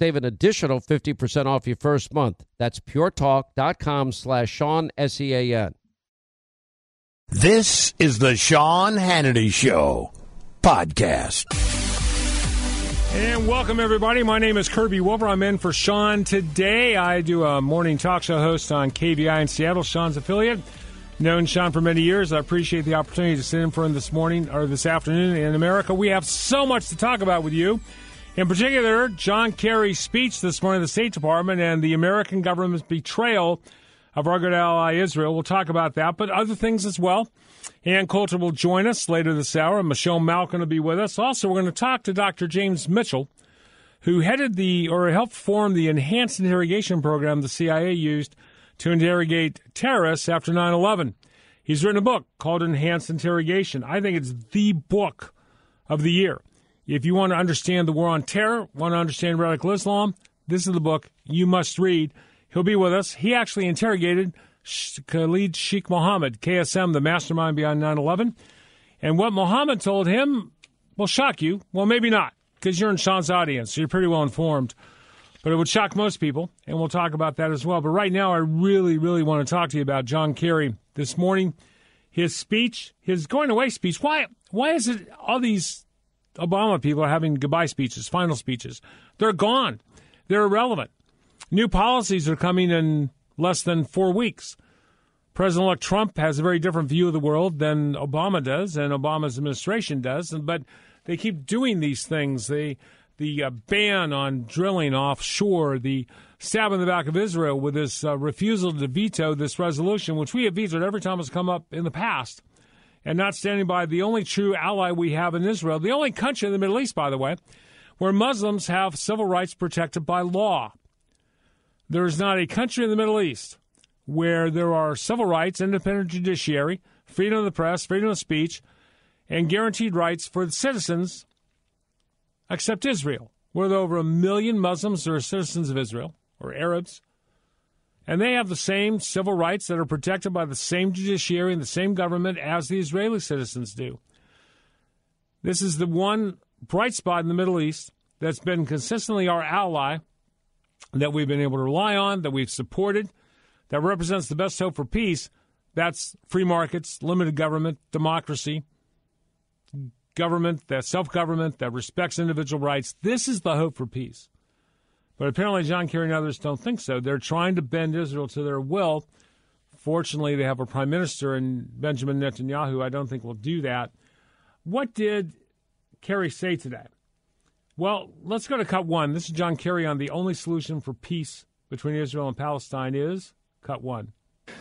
Save an additional 50% off your first month. That's puretalk.com slash Sean, S-E-A-N. This is the Sean Hannity Show podcast. And welcome, everybody. My name is Kirby Wilbur. I'm in for Sean today. I do a morning talk show host on KVI in Seattle, Sean's affiliate. Known Sean for many years. I appreciate the opportunity to sit in for him this morning or this afternoon in America. We have so much to talk about with you. In particular, John Kerry's speech this morning in the State Department and the American government's betrayal of our good ally Israel. We'll talk about that, but other things as well. Ann Coulter will join us later this hour. Michelle Malkin will be with us. Also, we're going to talk to Dr. James Mitchell, who headed the or helped form the enhanced interrogation program the CIA used to interrogate terrorists after 9 11. He's written a book called Enhanced Interrogation. I think it's the book of the year. If you want to understand the war on terror, want to understand radical Islam, this is the book you must read. He'll be with us. He actually interrogated Khalid Sheikh Mohammed, KSM, the mastermind behind 9 11. And what Mohammed told him will shock you. Well, maybe not, because you're in Sean's audience, so you're pretty well informed. But it would shock most people, and we'll talk about that as well. But right now, I really, really want to talk to you about John Kerry this morning. His speech, his going away speech. Why? Why is it all these Obama people are having goodbye speeches, final speeches. They're gone. They're irrelevant. New policies are coming in less than four weeks. President elect Trump has a very different view of the world than Obama does and Obama's administration does, but they keep doing these things. They, the uh, ban on drilling offshore, the stab in the back of Israel with this uh, refusal to veto this resolution, which we have vetoed every time it's come up in the past and not standing by the only true ally we have in Israel, the only country in the Middle East, by the way, where Muslims have civil rights protected by law. There is not a country in the Middle East where there are civil rights, independent judiciary, freedom of the press, freedom of speech, and guaranteed rights for the citizens except Israel, where there are over a million Muslims are citizens of Israel or Arabs and they have the same civil rights that are protected by the same judiciary and the same government as the Israeli citizens do. This is the one bright spot in the Middle East that's been consistently our ally, that we've been able to rely on, that we've supported, that represents the best hope for peace. That's free markets, limited government, democracy, government, that self government that respects individual rights. This is the hope for peace. But apparently, John Kerry and others don't think so. They're trying to bend Israel to their will. Fortunately, they have a prime minister in Benjamin Netanyahu. I don't think will do that. What did Kerry say today? Well, let's go to cut one. This is John Kerry on the only solution for peace between Israel and Palestine is cut one.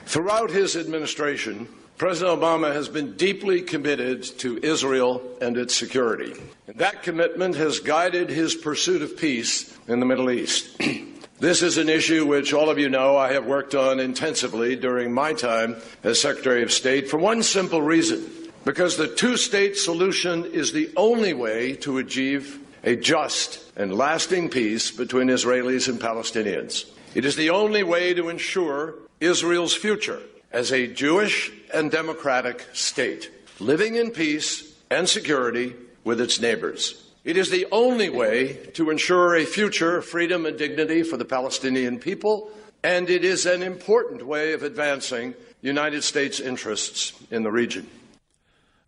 Throughout his administration, President Obama has been deeply committed to Israel and its security. And That commitment has guided his pursuit of peace in the Middle East. this is an issue which all of you know I have worked on intensively during my time as Secretary of State for one simple reason because the two state solution is the only way to achieve a just and lasting peace between Israelis and Palestinians. It is the only way to ensure Israel's future as a Jewish and democratic state, living in peace and security with its neighbors. It is the only way to ensure a future of freedom and dignity for the Palestinian people, and it is an important way of advancing United States interests in the region.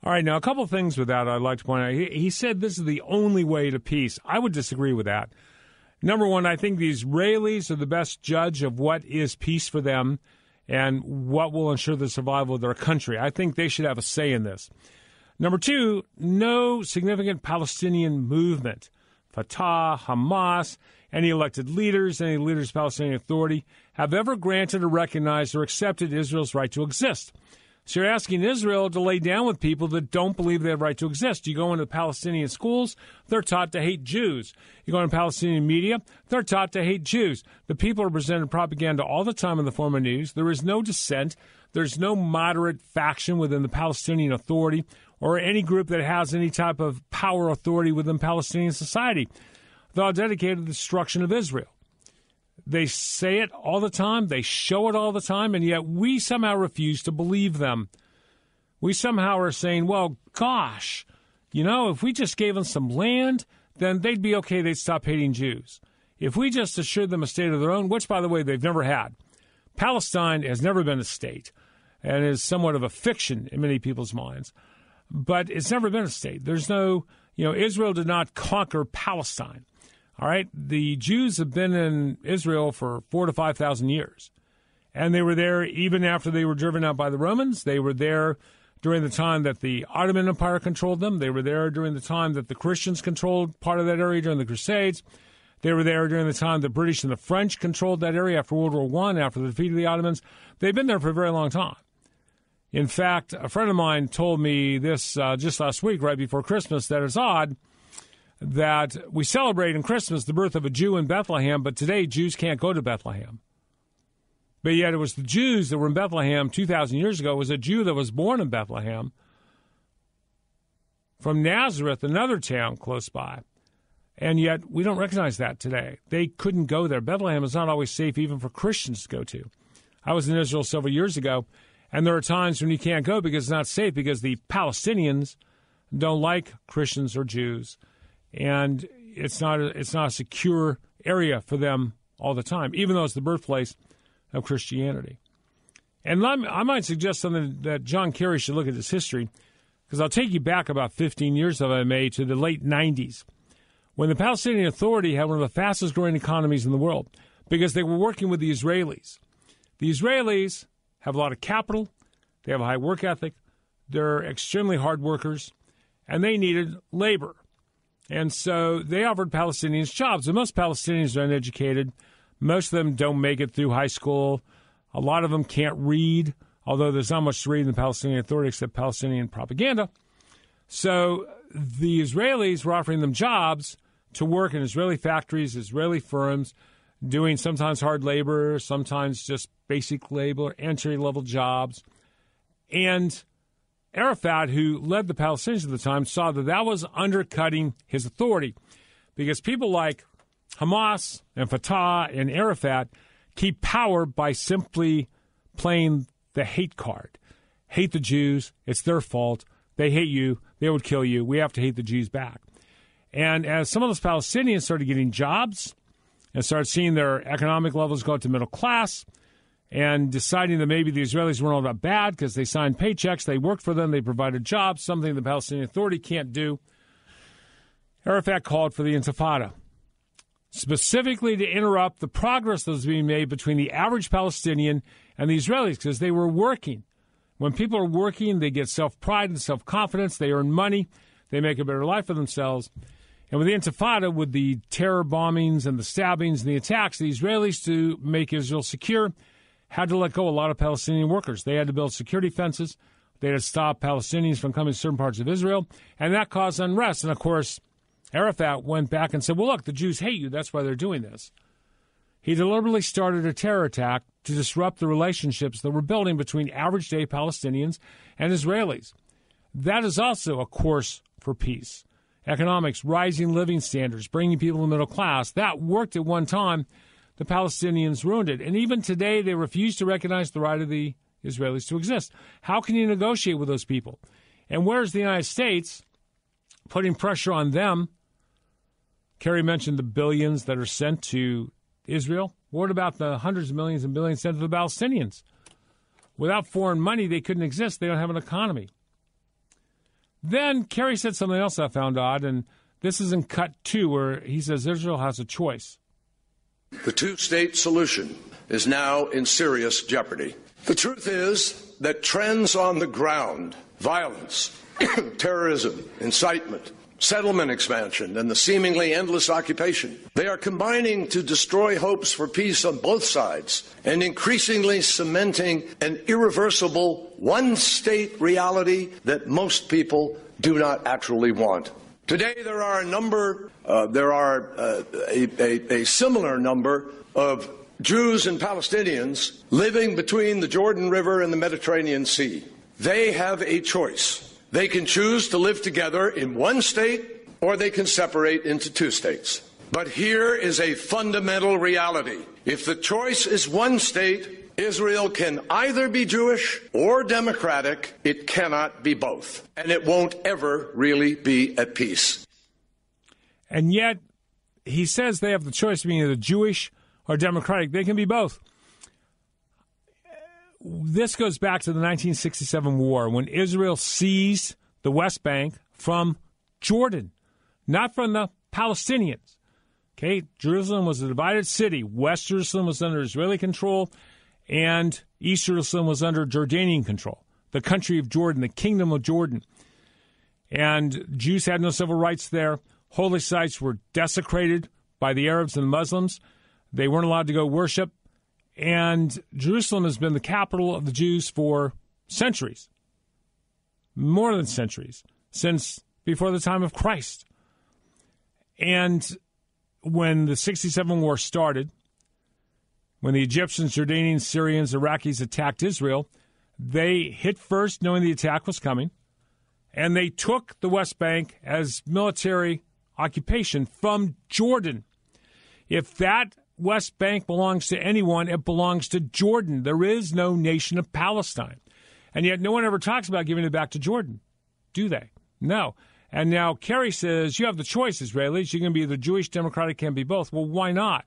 All right, now a couple things with that I'd like to point out. He, he, said this is the only way to peace. I would disagree with that. Number one, I think the Israelis are the best judge of what is peace for them and what will ensure the survival of their country. I think they should have a say in this. Number two, no significant Palestinian movement. Fatah, Hamas, any elected leaders, any leaders of Palestinian Authority have ever granted or recognized or accepted Israel's right to exist. So you're asking Israel to lay down with people that don't believe they have a right to exist. You go into Palestinian schools, they're taught to hate Jews. You go into Palestinian media, they're taught to hate Jews. The people are presented propaganda all the time in the form of news. There is no dissent. There's no moderate faction within the Palestinian Authority or any group that has any type of power authority within Palestinian society. They're all dedicated to the destruction of Israel. They say it all the time, they show it all the time, and yet we somehow refuse to believe them. We somehow are saying, well, gosh, you know, if we just gave them some land, then they'd be okay, they'd stop hating Jews. If we just assured them a state of their own, which, by the way, they've never had, Palestine has never been a state and is somewhat of a fiction in many people's minds, but it's never been a state. There's no, you know, Israel did not conquer Palestine. All right, the Jews have been in Israel for four to five thousand years, and they were there even after they were driven out by the Romans. They were there during the time that the Ottoman Empire controlled them. They were there during the time that the Christians controlled part of that area during the Crusades. They were there during the time the British and the French controlled that area after World War One, after the defeat of the Ottomans. They've been there for a very long time. In fact, a friend of mine told me this uh, just last week, right before Christmas, that it's odd that we celebrate in Christmas the birth of a Jew in Bethlehem, but today Jews can't go to Bethlehem. But yet it was the Jews that were in Bethlehem 2,000 years ago. It was a Jew that was born in Bethlehem from Nazareth, another town close by. And yet we don't recognize that today. They couldn't go there. Bethlehem is not always safe even for Christians to go to. I was in Israel several years ago, and there are times when you can't go because it's not safe because the Palestinians don't like Christians or Jews and it's not a, it's not a secure area for them all the time, even though it's the birthplace of Christianity. And I might suggest something that John Kerry should look at this history, because I'll take you back about 15 years, if I may, to the late 90s, when the Palestinian Authority had one of the fastest growing economies in the world, because they were working with the Israelis. The Israelis have a lot of capital, they have a high work ethic, they're extremely hard workers, and they needed labor. And so they offered Palestinians jobs. And most Palestinians are uneducated. Most of them don't make it through high school. A lot of them can't read, although there's not much to read in the Palestinian Authority except Palestinian propaganda. So the Israelis were offering them jobs to work in Israeli factories, Israeli firms, doing sometimes hard labor, sometimes just basic labor, entry level jobs. And Arafat, who led the Palestinians at the time, saw that that was undercutting his authority because people like Hamas and Fatah and Arafat keep power by simply playing the hate card. Hate the Jews, it's their fault. They hate you, they would kill you. We have to hate the Jews back. And as some of those Palestinians started getting jobs and started seeing their economic levels go up to middle class, and deciding that maybe the Israelis weren't all that bad because they signed paychecks, they worked for them, they provided jobs, something the Palestinian Authority can't do. Arafat called for the Intifada, specifically to interrupt the progress that was being made between the average Palestinian and the Israelis because they were working. When people are working, they get self pride and self confidence, they earn money, they make a better life for themselves. And with the Intifada, with the terror bombings and the stabbings and the attacks, the Israelis, to make Israel secure, had to let go a lot of Palestinian workers. They had to build security fences. They had to stop Palestinians from coming to certain parts of Israel. And that caused unrest. And of course, Arafat went back and said, well, look, the Jews hate you. That's why they're doing this. He deliberately started a terror attack to disrupt the relationships that were building between average day Palestinians and Israelis. That is also a course for peace. Economics, rising living standards, bringing people to the middle class. That worked at one time. The Palestinians ruined it. And even today, they refuse to recognize the right of the Israelis to exist. How can you negotiate with those people? And where's the United States putting pressure on them? Kerry mentioned the billions that are sent to Israel. What about the hundreds of millions and billions sent to the Palestinians? Without foreign money, they couldn't exist. They don't have an economy. Then Kerry said something else I found odd, and this is in cut two, where he says Israel has a choice. The two state solution is now in serious jeopardy. The truth is that trends on the ground, violence, terrorism, incitement, settlement expansion, and the seemingly endless occupation. They are combining to destroy hopes for peace on both sides and increasingly cementing an irreversible one state reality that most people do not actually want. Today, there are a number, uh, there are uh, a, a, a similar number of Jews and Palestinians living between the Jordan River and the Mediterranean Sea. They have a choice. They can choose to live together in one state or they can separate into two states. But here is a fundamental reality. If the choice is one state, Israel can either be Jewish or democratic. It cannot be both. And it won't ever really be at peace. And yet, he says they have the choice of being either Jewish or democratic. They can be both this goes back to the 1967 war when Israel seized the West Bank from Jordan, not from the Palestinians. Okay, Jerusalem was a divided city. West Jerusalem was under Israeli control, and East Jerusalem was under Jordanian control. The country of Jordan, the kingdom of Jordan. And Jews had no civil rights there. Holy sites were desecrated by the Arabs and Muslims. They weren't allowed to go worship. And Jerusalem has been the capital of the Jews for centuries, more than centuries, since before the time of Christ. And when the 67 war started, when the Egyptians, Jordanians, Syrians, Iraqis attacked Israel, they hit first knowing the attack was coming, and they took the West Bank as military occupation from Jordan. If that West Bank belongs to anyone, it belongs to Jordan. There is no nation of Palestine. And yet no one ever talks about giving it back to Jordan, do they? No. And now Kerry says you have the choice, Israelis. You can be the Jewish Democratic, can be both. Well, why not?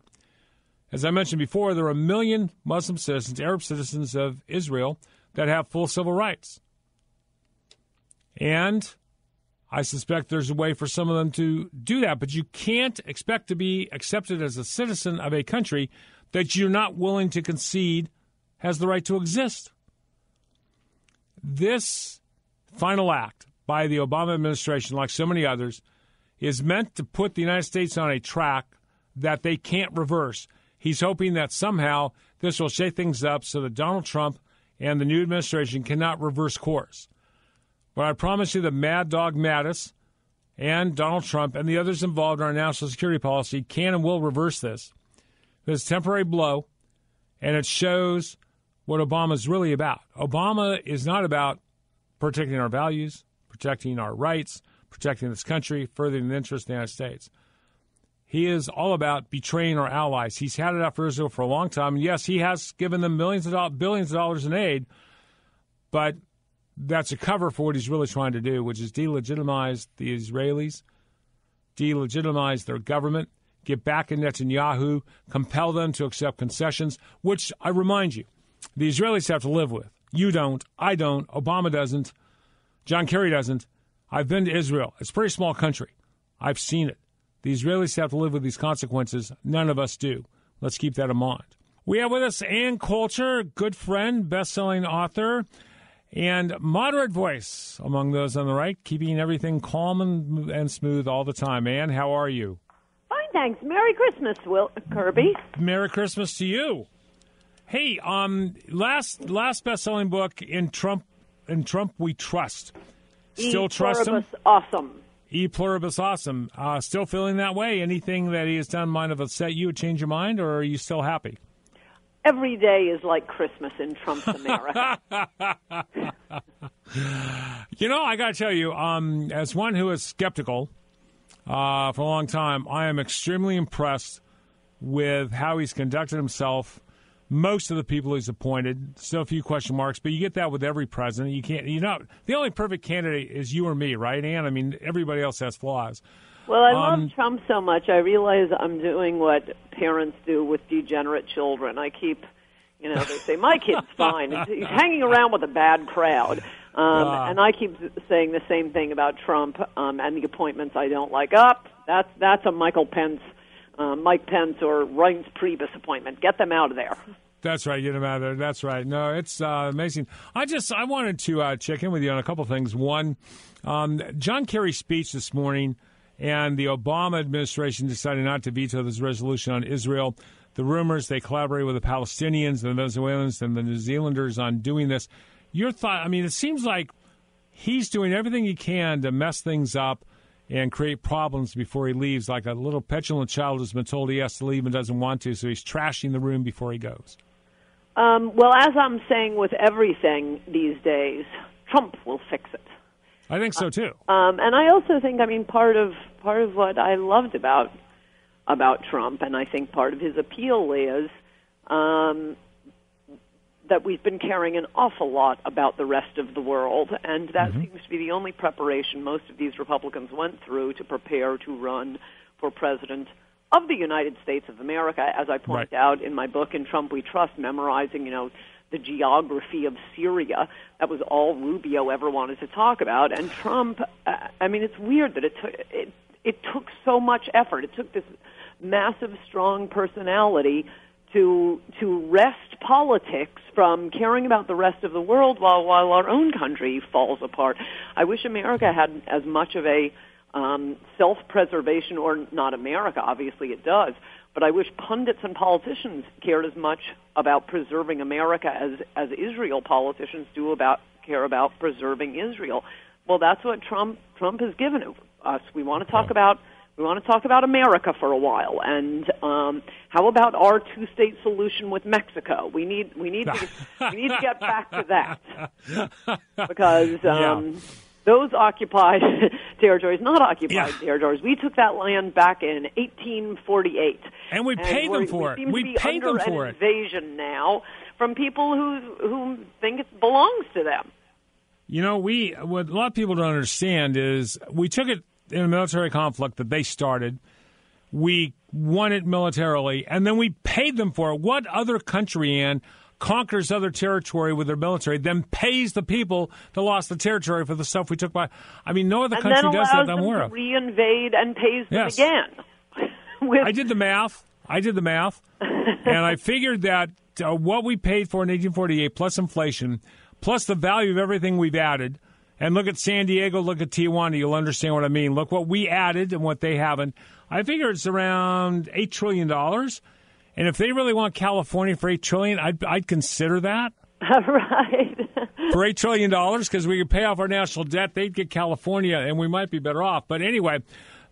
As I mentioned before, there are a million Muslim citizens, Arab citizens of Israel, that have full civil rights. And I suspect there's a way for some of them to do that, but you can't expect to be accepted as a citizen of a country that you're not willing to concede has the right to exist. This final act by the Obama administration, like so many others, is meant to put the United States on a track that they can't reverse. He's hoping that somehow this will shake things up so that Donald Trump and the new administration cannot reverse course. But I promise you that Mad Dog Mattis and Donald Trump and the others involved in our national security policy can and will reverse this. This temporary blow, and it shows what Obama is really about. Obama is not about protecting our values, protecting our rights, protecting this country, furthering the interests of the United States. He is all about betraying our allies. He's had it out for Israel for a long time. And yes, he has given them millions of billions of dollars in aid, but that's a cover for what he's really trying to do, which is delegitimize the Israelis, delegitimize their government, get back in Netanyahu, compel them to accept concessions, which I remind you, the Israelis have to live with. You don't, I don't, Obama doesn't, John Kerry doesn't. I've been to Israel. It's a pretty small country. I've seen it. The Israelis have to live with these consequences. None of us do. Let's keep that in mind. We have with us Ann Coulter, good friend, best selling author and moderate voice among those on the right, keeping everything calm and, and smooth all the time. Ann, how are you? Fine, thanks. Merry Christmas, Will Kirby. Merry Christmas to you. Hey, um, last last best selling book in Trump in Trump we trust. Still e trust him. Awesome. E pluribus awesome. Uh, still feeling that way? Anything that he has done might have upset you, change your mind, or are you still happy? Every day is like Christmas in Trump's America. you know, I got to tell you, um, as one who is skeptical uh, for a long time, I am extremely impressed with how he's conducted himself. Most of the people he's appointed, still a few question marks, but you get that with every president. You can't, you know, the only perfect candidate is you or me, right, Ann? I mean, everybody else has flaws. Well, I Um, love Trump so much. I realize I'm doing what parents do with degenerate children. I keep, you know, they say my kid's fine. He's hanging around with a bad crowd, um, Ah. and I keep saying the same thing about Trump um, and the appointments I don't like. Up, that's that's a Michael Pence, uh, Mike Pence or Reince Priebus appointment. Get them out of there. That's right. Get him out of there. That's right. No, it's uh, amazing. I just I wanted to uh, check in with you on a couple things. One, um, John Kerry's speech this morning, and the Obama administration decided not to veto this resolution on Israel. The rumors they collaborate with the Palestinians, the Venezuelans, and the New Zealanders on doing this. Your thought? I mean, it seems like he's doing everything he can to mess things up and create problems before he leaves, like a little petulant child who's been told he has to leave and doesn't want to, so he's trashing the room before he goes. Um, well, as I'm saying with everything these days, Trump will fix it. I think so too. Um, and I also think, I mean, part of part of what I loved about about Trump, and I think part of his appeal is um, that we've been caring an awful lot about the rest of the world, and that seems to be the only preparation most of these Republicans went through to prepare to run for president of the United States of America. As I point Right. out in my book, "In Trump We Trust," memorizing, you know. The geography of Syria. That was all Rubio ever wanted to talk about. And Trump, uh, I mean, it's weird that it took, it, it took so much effort. It took this massive, strong personality to to wrest politics from caring about the rest of the world while while our own country falls apart. I wish America had as much of a um, self-preservation, or not America. Obviously, it does. But I wish pundits and politicians cared as much about preserving America as as Israel politicians do about care about preserving Israel. Well, that's what Trump Trump has given us. We want to talk about we want to talk about America for a while, and um, how about our two-state solution with Mexico? We need we need to we need to get back to that because um, those occupied territories, not occupied Yeah. territories, we took that land back in 1848, And we paid them for it. We, seem We paid them for an it. invasion now from people who who think it belongs to them. You know, we what a lot of people don't understand is we took it in a military conflict that they started. We won it militarily, and then we paid them for it. What other country, Ann, conquers other territory with their military, then pays the people that lost the territory for the stuff we took by? I mean, no other and country does that I'm aware of. reinvade and pays them Yes. again. With, I did the math. I did the math, and I figured that uh, what we paid for in 1848 plus inflation, plus the value of everything we've added, and look at San Diego, look at Tijuana, you'll understand what I mean. Look what we added and what they haven't. I figure it's around eight trillion dollars, and if they really want California for eight trillion, I'd, I'd consider that right. for eight trillion dollars because we could pay off our national debt. They'd get California, and we might be better off. But anyway,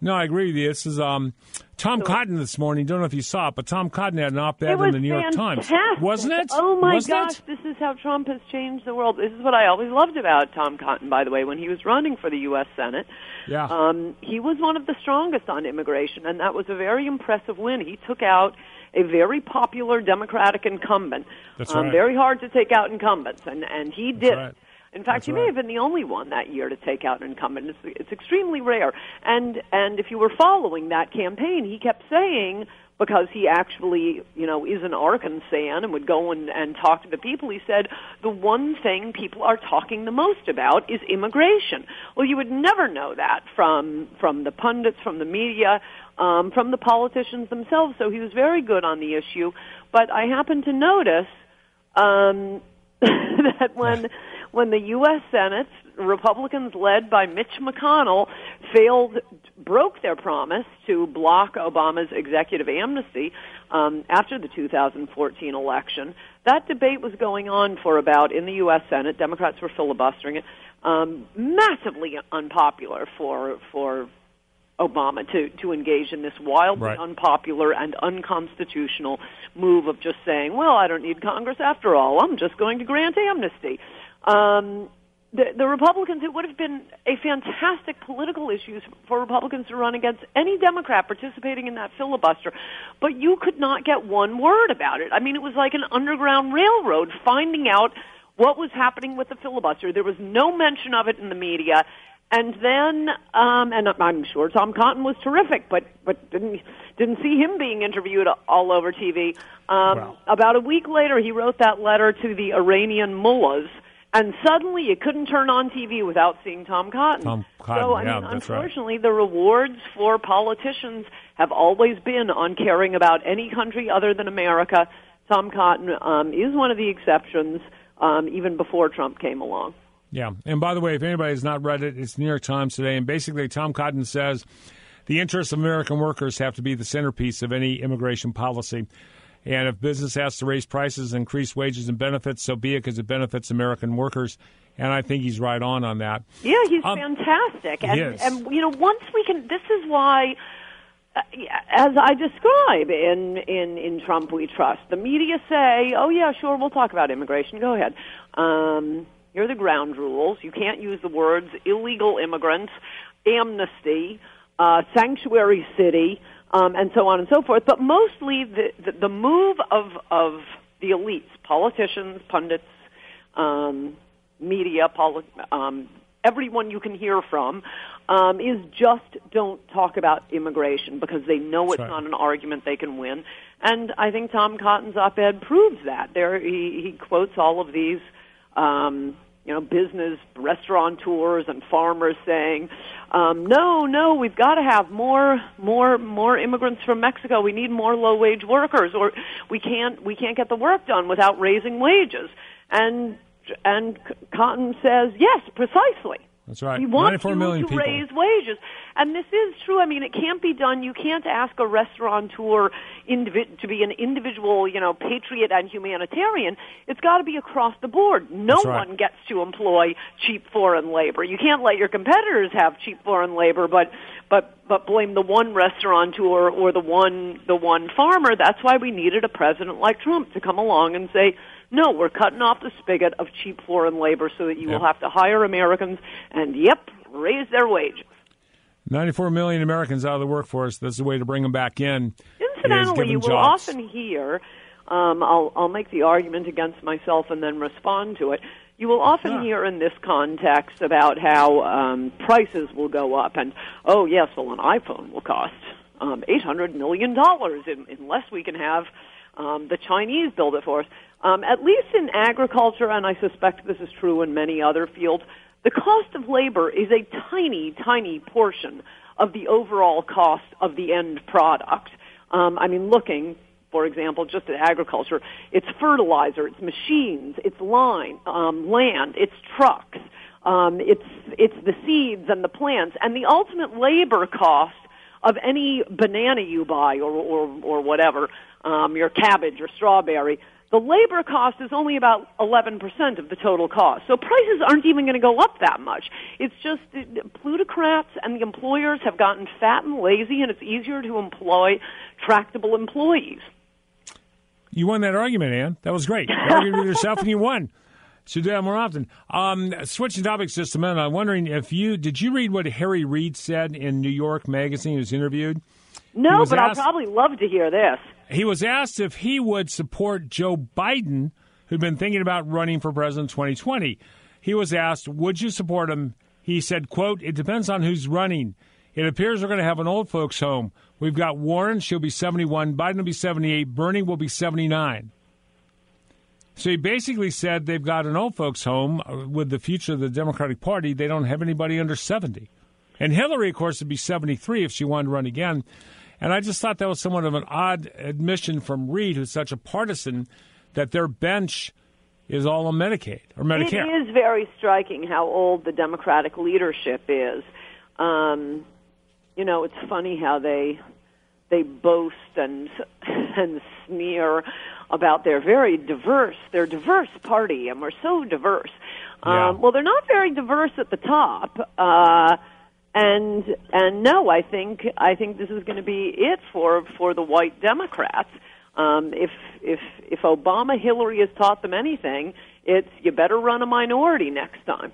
no, I agree with you. This is um, Tom Cotton this morning. Don't know if you saw it, but Tom Cotton had an op-ed in the New York Times, wasn't it? Oh my wasn't gosh, It? this is how Trump has changed the world. This is what I always loved about Tom Cotton, by the way, when he was running for the U.S. Senate. Yeah. Um, he was one of the strongest on immigration, and that was a very impressive win. He took out a very popular Democratic incumbent. That's um, right. Very hard to take out incumbents, and and he did. right. In fact, That's he right. may have been the only one that year to take out an incumbent. It's, it's extremely rare. And and if you were following that campaign, he kept saying because he actually, you know, is an Arkansan and would go and, and talk to the people. He said the one thing people are talking the most about is immigration. Well, you would never know that from from the pundits, from the media, um, from the politicians themselves. So he was very good on the issue. But I happen to notice um, that when when the U.S. Senate, Republicans led by Mitch McConnell, failed, broke their promise to block Obama's executive amnesty um, after the 2014 election. That debate was going on for about in the U.S. Senate. Democrats were filibustering it. Um, massively unpopular for for Obama to, to engage in this wildly Right. unpopular and unconstitutional move of just saying, well, I don't need Congress after all. I'm just going to grant amnesty. Um, the, the Republicans, it would have been a fantastic political issue for Republicans to run against any Democrat participating in that filibuster, but you could not get one word about it. I mean, it was like an underground railroad finding out what was happening with the filibuster. There was no mention of it in the media. And then, um, and I'm sure Tom Cotton was terrific, but but didn't didn't see him being interviewed all over TV. Um, Wow. About a week later, he wrote that letter to the Iranian mullahs, and suddenly you couldn't turn on TV without seeing Tom Cotton. Tom Cotton, so, I yeah, mean, that's right. unfortunately, the rewards for politicians have always been on caring about any country other than America. Tom Cotton um, is one of the exceptions, um, even before Trump came along. Yeah. And by the way, if anybody has not read it, it's New York Times today. And basically, Tom Cotton says the interests of American workers have to be the centerpiece of any immigration policy. And if business has to raise prices, increase wages and benefits, so be it because it benefits American workers. And I think he's right on on that. Yeah, he's Um, fantastic, and and you know once we can, this is why. Uh, as I describe in, in, in Trump We Trust, the media say, oh, yeah, sure, we'll talk about immigration. Go ahead. Um, here are the ground rules. You can't use the words illegal immigrants, amnesty, uh, sanctuary city, um, and so on and so forth. But mostly the, the, the move of, of the elites, politicians, pundits, um, media, poli- um, everyone you can hear from, um, is just don't talk about immigration because they know it's right. not an argument they can win. And I think Tom Cotton's op-ed proves that. There, he, he quotes all of these, um, you know, business restaurateurs and farmers saying, um, "No, no, we've got to have more, more, more immigrants from Mexico. We need more low-wage workers, or we can't, we can't get the work done without raising wages." And and Cotton says, "Yes, precisely." That's right. We want 94 you to people. raise wages. And this is true. I mean, it can't be done. You can't ask a restaurateur to be an individual, you know, patriot and humanitarian. It's got to be across the board. No right. one gets to employ cheap foreign labor. You can't let your competitors have cheap foreign labor, but but but blame the one restaurateur or the one the one farmer. That's why we needed a president like Trump to come along and say, no, we're cutting off the spigot of cheap foreign labor so that you Yep. will have to hire Americans and, yep, raise their wages. 94 million Americans out of the workforce. That's the way to bring them back in. Incidentally, you will jobs. often hear, um, I'll, I'll make the argument against myself and then respond to it. You will often Yeah. hear in this context about how um, prices will go up, and oh yes, well an iPhone will cost um, eight hundred million dollars in, unless we can have um, the Chinese build it for us. Um, at least in agriculture, and I suspect this is true in many other fields, the cost of labor is a tiny, tiny portion of the overall cost of the end product. Um, I mean, looking, for example, just at agriculture, it's fertilizer, it's machines, it's line, um, land, it's trucks, um, it's it's the seeds and the plants, and the ultimate labor cost of any banana you buy or or, or whatever, um, your cabbage or strawberry. The labor cost is only about 11% of the total cost. So prices aren't even going to go up that much. It's just the plutocrats and the employers have gotten fat and lazy and it's easier to employ tractable employees. You won that argument, Ann. That was great. You argued with yourself and you won. Should do that more often. Um, switching topics just a minute. I'm wondering if you did you read what Harry Reid said in New York Magazine? He was interviewed. No, was but asked- I'll probably love to hear this. He was asked if he would support Joe Biden, who'd been thinking about running for president in 2020. He was asked, "Would you support him?" He said, "Quote: It depends on who's running. It appears we're going to have an old folks' home. We've got Warren; she'll be 71. Biden will be 78. Bernie will be 79." So he basically said they've got an old folks' home uh, with the future of the Democratic Party. They don't have anybody under 70. And Hillary, of course, would be 73 if she wanted to run again. And I just thought that was somewhat of an odd admission from Reid, who's such a partisan, that their bench is all on Medicaid or Medicare. It is very striking how old the Democratic leadership is. Um, you know, it's funny how they they boast and and sneer about their very diverse, their diverse party, and we're so diverse. Yeah. Um, well, they're not very diverse at the top. Uh, and and no, I think I think this is going to be it for for the white Democrats. Um, if if if Obama Hillary has taught them anything, it's you better run a minority next time.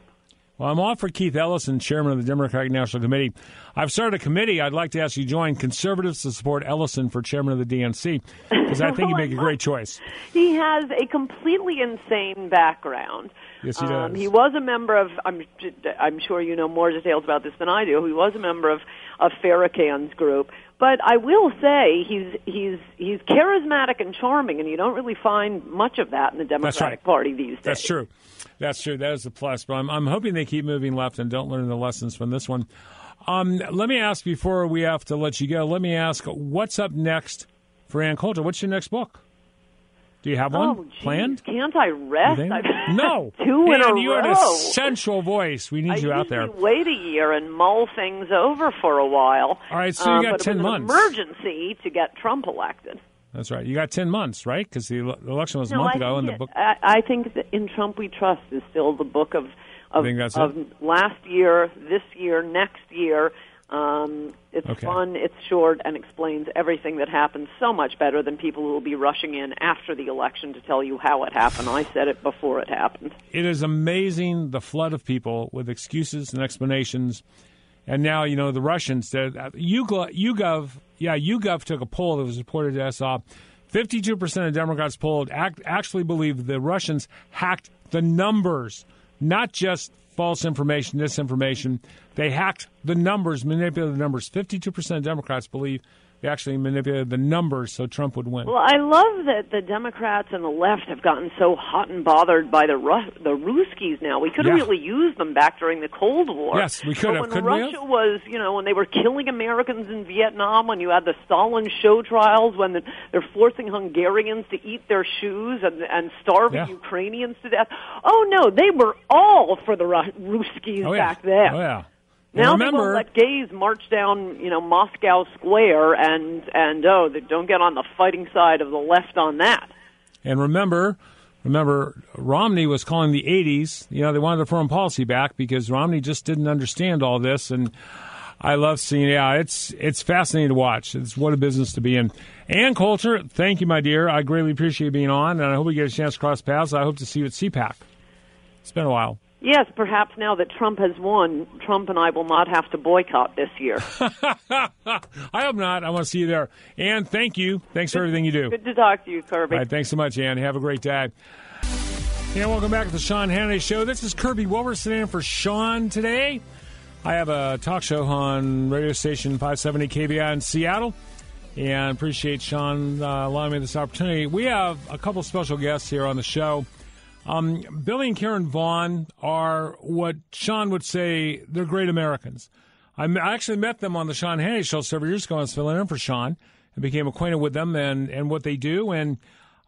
Well, I'm off for Keith Ellison, chairman of the Democratic National Committee. I've started a committee. I'd like to ask you to join conservatives to support Ellison for chairman of the DNC because I think he'd make a great choice. He has a completely insane background. Yes, he Um, he was a member of. I'm, I'm sure you know more details about this than I do. He was a member of of Farrakhan's group, but I will say he's he's he's charismatic and charming, and you don't really find much of that in the Democratic right. Party these days. That's true. That's true. That is a plus. But I'm, I'm hoping they keep moving left and don't learn the lessons from this one. Um, let me ask before we have to let you go. Let me ask, what's up next for Ann Coulter? What's your next book? Do you have one Oh, planned? Can't I rest? I've no. two in Ann, a you row. an essential voice. We need I you out there. wait a year and mull things over for a while. All right, so you Um, got but 10 it was months. An emergency to get Trump elected. That's right. You got 10 months, right? Because the election was a month I ago, and the book. I, I think that in Trump We Trust is still the book of of, of last year, this year, next year. Um, it's Okay. fun, it's short, and explains everything that happened so much better than people who will be rushing in after the election to tell you how it happened. I said it before it happened. it is amazing the flood of people with excuses and explanations. And now, you know, the Russians, that uh, YouGov, YouGov, yeah, YouGov took a poll that was reported to us. Uh, 52% of Democrats polled act, actually believe the Russians hacked the numbers, not just false information, disinformation. They hacked the numbers, manipulated the numbers. 52% of Democrats believe they actually manipulated the numbers so Trump would win. Well, I love that the Democrats and the left have gotten so hot and bothered by the Ru- the Ruskies now. We could have Yeah. really used them back during the Cold War. Yes, we could But have. When Russia was, you know, when they were killing Americans in Vietnam, when you had the Stalin show trials, when the, they're forcing Hungarians to eat their shoes and, and starving Yeah. Ukrainians to death. Oh no, they were all for the Ru- Ruskies oh, yeah. back then. Oh, yeah. Now remember, they let gays march down, you know, Moscow Square, and and oh, they don't get on the fighting side of the left on that. And remember, remember, Romney was calling the 80s, you know, they wanted the foreign policy back because Romney just didn't understand all this. And I love seeing, yeah, it's, it's fascinating to watch. It's what a business to be in. Ann Coulter, thank you, my dear. I greatly appreciate being on, and I hope we get a chance to cross paths. I hope to see you at CPAC. It's been a while. Yes, perhaps now that Trump has won, Trump and I will not have to boycott this year. I hope not. I want to see you there. Ann, thank you. Thanks for everything you do. Good to talk to you, Kirby. Right, thanks so much, Ann. Have a great day. Yeah, welcome back to the Sean Hannity Show. This is Kirby Wilberson in for Sean today. I have a talk show on radio station 570 KVI in Seattle, and appreciate Sean uh, allowing me this opportunity. We have a couple special guests here on the show. Um, Billy and Karen Vaughn are what Sean would say they're great Americans. I m- I actually met them on the Sean Hannity Show several years ago. I was filling in for Sean and became acquainted with them and, and what they do. And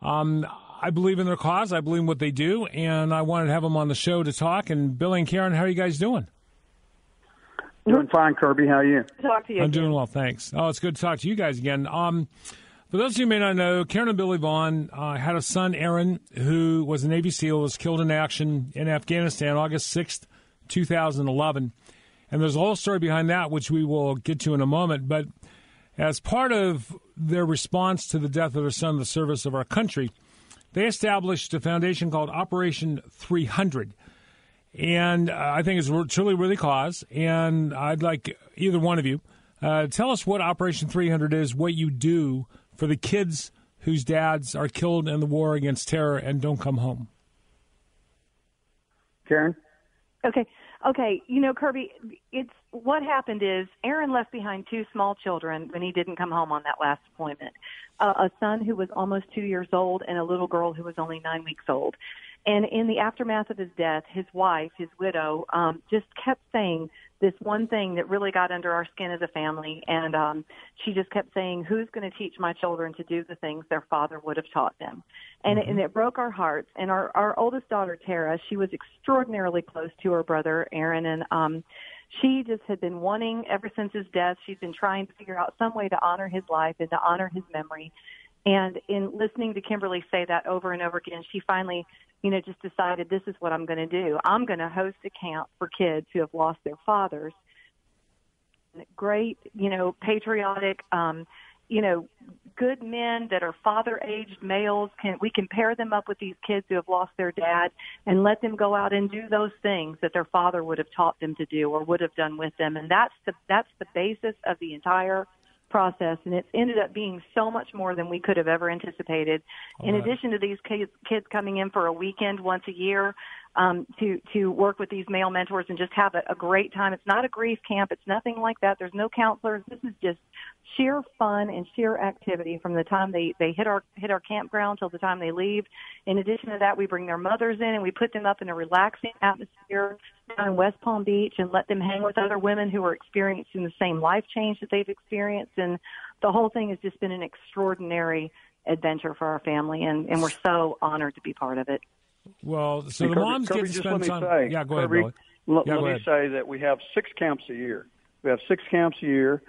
um, I believe in their cause. I believe in what they do. And I wanted to have them on the show to talk. And Billy and Karen, how are you guys doing? Doing fine, Kirby. How are you? Good to talk to you. I'm again. doing well, thanks. Oh, it's good to talk to you guys again. Um, for those of you who may not know, Karen and Billy Vaughn uh, had a son, Aaron, who was a Navy SEAL, was killed in action in Afghanistan August 6th, 2011. And there's a whole story behind that, which we will get to in a moment. But as part of their response to the death of their son in the service of our country, they established a foundation called Operation 300 and uh, I think it's truly worthy cause. And I'd like either one of you uh, tell us what Operation 300 is, what you do for the kids whose dads are killed in the war against terror and don't come home. Karen? Okay. Okay. You know, Kirby, it's what happened is Aaron left behind two small children when he didn't come home on that last deployment. Uh, a son who was almost two years old and a little girl who was only nine weeks old. And in the aftermath of his death, his wife, his widow, um, just kept saying, this one thing that really got under our skin as a family. And um, she just kept saying, "Who's going to teach my children to do the things their father would have taught them?" And, mm-hmm. it, and it broke our hearts. And our our oldest daughter Tara, she was extraordinarily close to her brother Aaron, and um, she just had been wanting ever since his death. She's been trying to figure out some way to honor his life and to honor his memory. And in listening to Kimberly say that over and over again, she finally, you know, just decided this is what I'm going to do. I'm going to host a camp for kids who have lost their fathers. Great, you know, patriotic, um, you know, good men that are father-aged males. Can we can pair them up with these kids who have lost their dad and let them go out and do those things that their father would have taught them to do or would have done with them. And that's the that's the basis of the entire process and it's ended up being so much more than we could have ever anticipated. All in right. addition to these kids, kids coming in for a weekend once a year, um, to to work with these male mentors and just have a, a great time. It's not a grief camp. It's nothing like that. There's no counselors. This is just sheer fun and sheer activity from the time they they hit our hit our campground till the time they leave. In addition to that, we bring their mothers in and we put them up in a relaxing atmosphere down in West Palm Beach and let them hang with other women who are experiencing the same life change that they've experienced. And the whole thing has just been an extraordinary adventure for our family, and, and we're so honored to be part of it. Well, so the Kirby, moms Kirby, get to spend time. Say, yeah, go Kirby, ahead, L- yeah, let me ahead. say that we have six camps a year. We have six camps a year.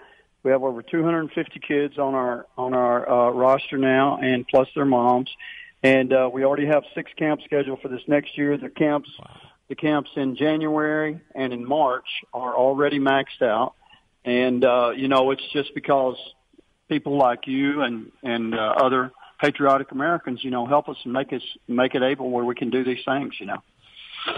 We have over 250 kids on our on our uh, roster now, and plus their moms. And uh, we already have six camps scheduled for this next year. The camps, wow. the camps in January and in March are already maxed out. And uh, you know, it's just because people like you and and uh, other patriotic Americans, you know, help us and make us make it able where we can do these things, you know.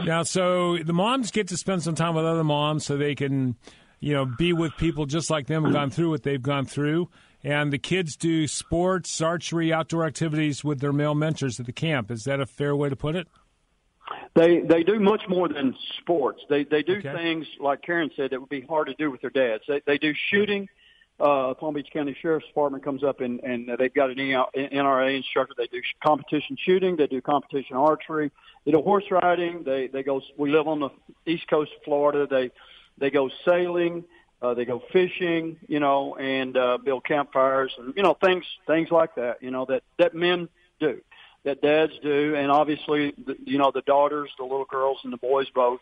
Now, so the moms get to spend some time with other moms, so they can, you know, be with people just like them who've gone through what they've gone through. And the kids do sports, archery, outdoor activities with their male mentors at the camp. Is that a fair way to put it? They they do much more than sports. They they do Okay. things like Karen said that would be hard to do with their dads. They they do shooting. Uh, Palm Beach County Sheriff's Department comes up and and they've got an NRA instructor. They do competition shooting. They do competition archery. They do horse riding. They they go. We live on the east coast of Florida. They they go sailing. Uh, they go fishing. You know, and uh, build campfires and you know things things like that. You know that that men do that dads do, and obviously, the, you know, the daughters, the little girls, and the boys both,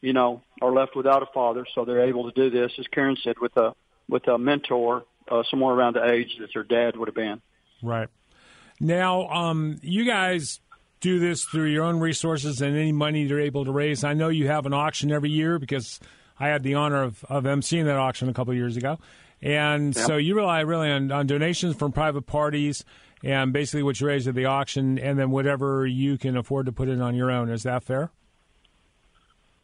you know, are left without a father, so they're able to do this, as Karen said, with a with a mentor uh, somewhere around the age that their dad would have been. Right. Now, um, you guys do this through your own resources and any money you're able to raise. I know you have an auction every year because I had the honor of, of emceeing that auction a couple of years ago. And Yep. so you rely really on, on donations from private parties and basically what you raise at the auction and then whatever you can afford to put in on your own. Is that fair?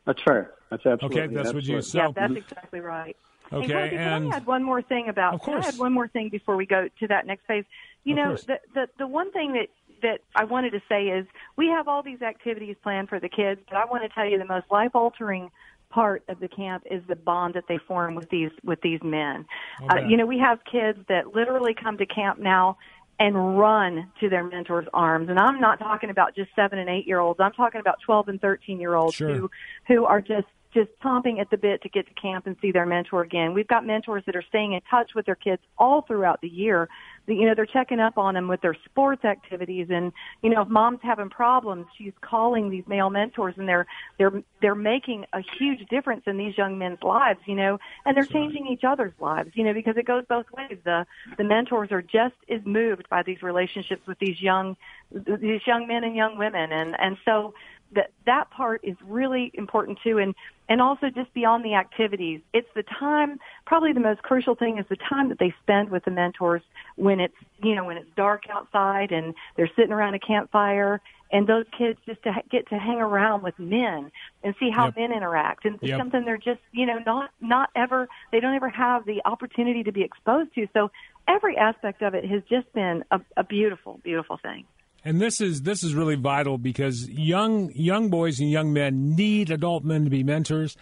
That's fair. That's absolutely Okay, that's what you absolutely. so yeah, that's exactly right. Okay, hey, Rosie, can I add one more thing about? Of Can I course. add one more thing before we go to that next phase? You Of know, course. the, the the one thing that that I wanted to say is we have all these activities planned for the kids, but I want to tell you the most life altering part of the camp is the bond that they form with these with these men. Uh, you know, we have kids that literally come to camp now and run to their mentors' arms. And I'm not talking about just seven and eight year olds. I'm talking about 12 and 13 year olds Sure. who who are just just chomping at the bit to get to camp and see their mentor again. We've got mentors that are staying in touch with their kids all throughout the year. You know, they're checking up on them with their sports activities, and you know, if mom's having problems, she's calling these male mentors, and they're they're they're making a huge difference in these young men's lives. You know, and they're changing each other's lives. You know, because it goes both ways. The the mentors are just as moved by these relationships with these young these young men and young women, and and so that that part is really important too and and also just beyond the activities it's the time probably the most crucial thing is the time that they spend with the mentors when it's you know when it's dark outside and they're sitting around a campfire and those kids just to ha- get to hang around with men and see how Yep. men interact and Yep. something they're just you know not not ever they don't ever have the opportunity to be exposed to so every aspect of it has just been a, a beautiful beautiful thing And this is this is really vital because young young boys and young men need adult men to be mentors.